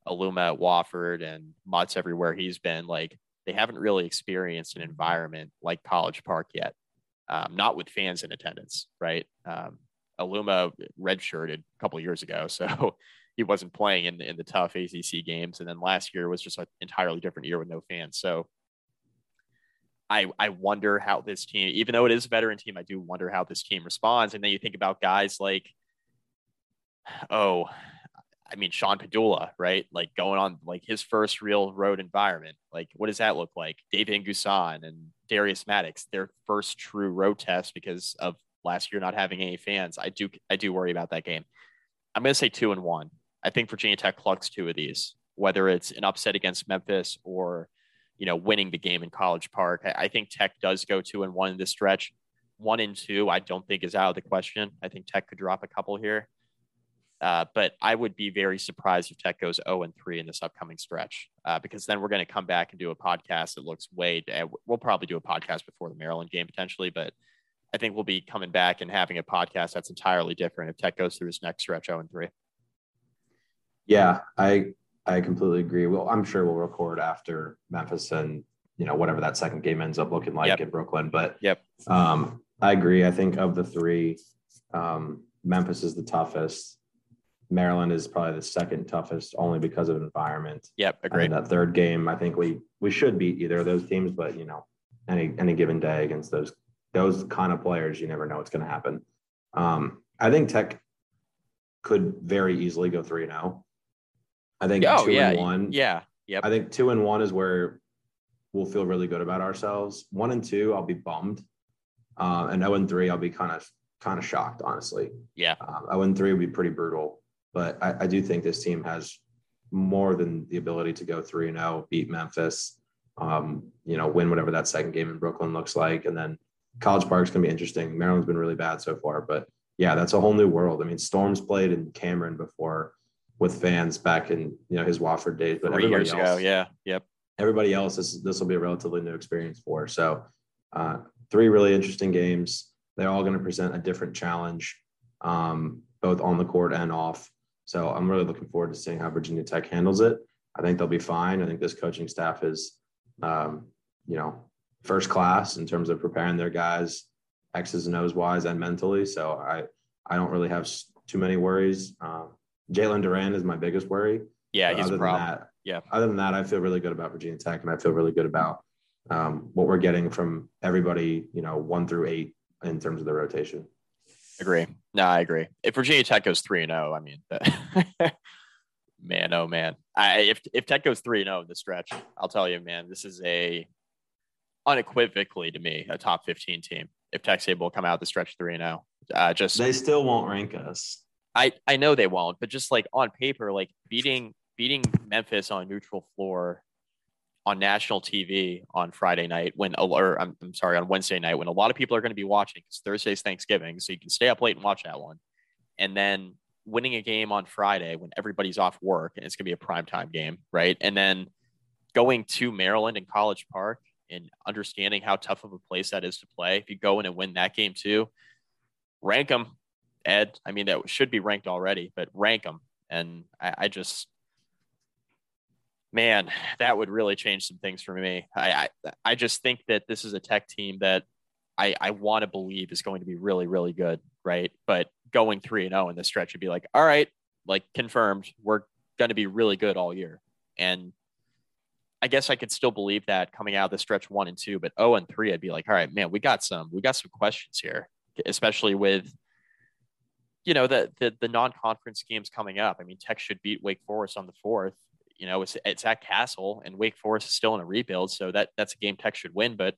Aluma at Wofford and Mutts everywhere he's been, like they haven't really experienced an environment like College Park yet. Um, not with fans in attendance, right? Um, Aluma redshirted a couple years ago, so he wasn't playing in, in the tough ACC games. And then last year was just an entirely different year with no fans. So I I wonder how this team, even though it is a veteran team, I do wonder how this team responds. And then you think about guys like, oh, I mean Sean Pedulla, right? Like going on like his first real road environment. Like what does that look like? David N'Guessan and Darius Maddox, their first true road test because of last year not having any fans. I do I do worry about that game. I'm going to say two and one. I think Virginia Tech plucks two of these, whether it's an upset against Memphis or you know winning the game in College Park. I, think Tech does go two and one in this stretch. One and two, I don't think is out of the question. I think Tech could drop a couple here. Uh, but I would be very surprised if Tech goes 0 and 3 in this upcoming stretch, uh, because then we're going to come back and do a podcast that looks way. Uh, we'll probably do a podcast before the Maryland game potentially, but I think we'll be coming back and having a podcast that's entirely different if Tech goes through his next stretch 0 and 3. Yeah, I I completely agree. Well, I'm sure we'll record after Memphis and you know whatever that second game ends up looking like Yep. in Brooklyn. But Yep. um, I agree. I think of the three, um, Memphis is the toughest. Maryland is probably the second toughest, only because of environment. Yep. And Agreed. that third game, I think we we should beat either of those teams, but you know, any any given day against those those kind of players, you never know what's going to happen. Um, I think Tech could very easily go three and zero. I think Oh, two yeah, and one. Yeah. Yep. I think two and one is where we'll feel really good about ourselves. One and two, I'll be bummed, uh, and zero and three, I'll be kind of kind of shocked, honestly. Yeah. Um, zero and three would be pretty brutal, but I, I do think this team has more than the ability to go three and zero, beat Memphis, um, you know, win whatever that second game in Brooklyn looks like, and then College Park's gonna be interesting. Maryland's been really bad so far, but yeah, that's a whole new world. I mean, Storms played in Cameron before with fans back in you know his Wofford days, but Three everybody else, ago. Yeah. Yep. everybody else this this will be a relatively new experience for. So uh, three really interesting games. They're all going to present a different challenge, um, both on the court and off. So I'm really looking forward to seeing how Virginia Tech handles it. I think they'll be fine. I think this coaching staff is, um, you know, first class in terms of preparing their guys, X's and O's wise and mentally. So I I don't really have too many worries. Um, Jalen Duren is my biggest worry. Yeah. But He's other a than problem. that, Yeah. Other than that, I feel really good about Virginia Tech, and I feel really good about um, what we're getting from everybody, you know, one through eight in terms of the rotation. Agree. No, I agree. If Virginia Tech goes three and zero, I mean, man, oh man. I, if if Tech goes three and zero in the stretch, I'll tell you, man, this is a unequivocally to me a top fifteen team. If Tech's able to come out the stretch three and zero, uh, just they still won't rank us. I I know they won't, but just like on paper, like beating beating Memphis on a neutral floor on national TV on Friday night when, or I'm, I'm sorry, on Wednesday night when a lot of people are going to be watching because Thursday's Thanksgiving. So you can stay up late and watch that one. And then winning a game on Friday when everybody's off work and it's going to be a prime time game, right? And then going to Maryland and College Park and understanding how tough of a place that is to play. If you go in and win that game too, rank them, Ed. I mean, that should be ranked already, but rank them. And I, I just, man, that would really change some things for me. I, I, I just think that this is a tech team that I, I want to believe is going to be really, really good, right? But going three and zero oh in this stretch would be like, all right, like confirmed, we're going to be really good all year. And I guess I could still believe that coming out of the stretch one and two, but oh and three, I'd be like, all right, man, we got some, we got some questions here, especially with you know the the, the non-conference games coming up. I mean, Tech should beat Wake Forest on the fourth you know, it's, it's at Cassell, and Wake Forest is still in a rebuild. So that that's a game Tech should win, but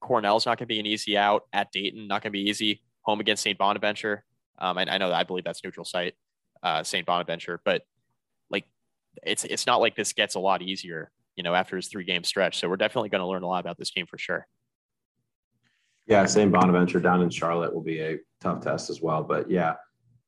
Cornell's not going to be an easy out at Dayton, not going to be easy home against St. Bonaventure. Um, I, I know that I believe that's neutral site, uh, St. Bonaventure, but like it's, it's not like this gets a lot easier, you know, after his three game stretch. So we're definitely going to learn a lot about this team for sure. Yeah. same Bonaventure down in Charlotte will be a tough test as well, but yeah,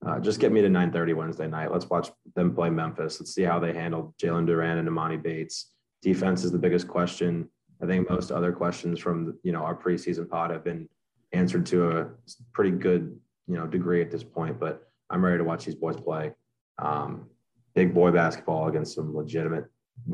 uh, just get me to 9:30 Wednesday night. Let's watch them play Memphis. Let's see how they handle Jalen Duren and Emoni Bates. Defense is the biggest question. I think most other questions from you know our preseason pod have been answered to a pretty good you know degree at this point. But I'm ready to watch these boys play. Um, big boy basketball against some legitimate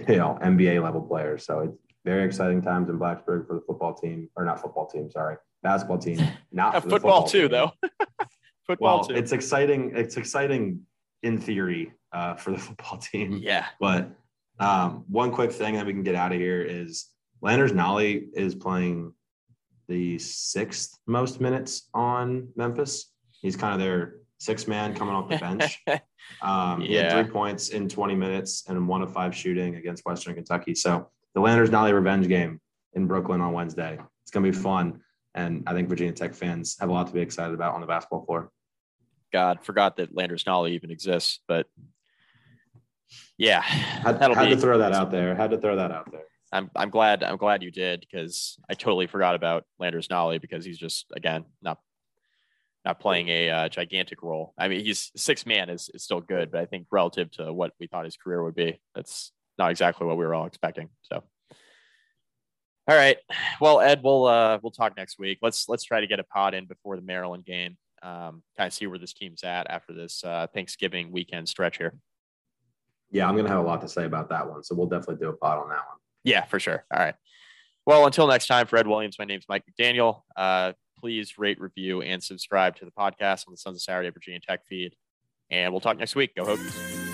you know NBA level players. So it's very exciting times in Blacksburg for the football team, or not football team, sorry, basketball team. Not football, football, too, team. though. football well, too. It's exciting. It's exciting in theory uh, for the football team. Yeah. But um, one quick thing that we can get out of here is Landers Nolley is playing the sixth most minutes on Memphis. He's kind of their six man coming off the bench. Um, yeah. He had three points in 20 minutes and one of five shooting against Western Kentucky. So the Landers Nolley revenge game in Brooklyn on Wednesday. It's going to be fun. And I think Virginia Tech fans have a lot to be excited about on the basketball floor. God, forgot that Landers Nolley even exists. But yeah, had, had be, to throw that out there. Had to throw that out there. I'm I'm glad I'm glad you did because I totally forgot about Landers Nolley because he's just again not not playing a uh, gigantic role. I mean, he's six man is, is still good, but I think relative to what we thought his career would be, that's not exactly what we were all expecting. So. All right. Well, Ed, we'll uh, we'll talk next week. Let's let's try to get a pod in before the Maryland game um, kind of see where this team's at after this uh, Thanksgiving weekend stretch here. Yeah, I'm going to have a lot to say about that one. So we'll definitely do a pod on that one. Yeah, for sure. All right. Well, until next time, Fred Williams, my name is Mike McDaniel. Uh, please rate, review, and subscribe to the podcast on the Sons of Saturday Virginia Tech feed. And we'll talk next week. Go Hokies.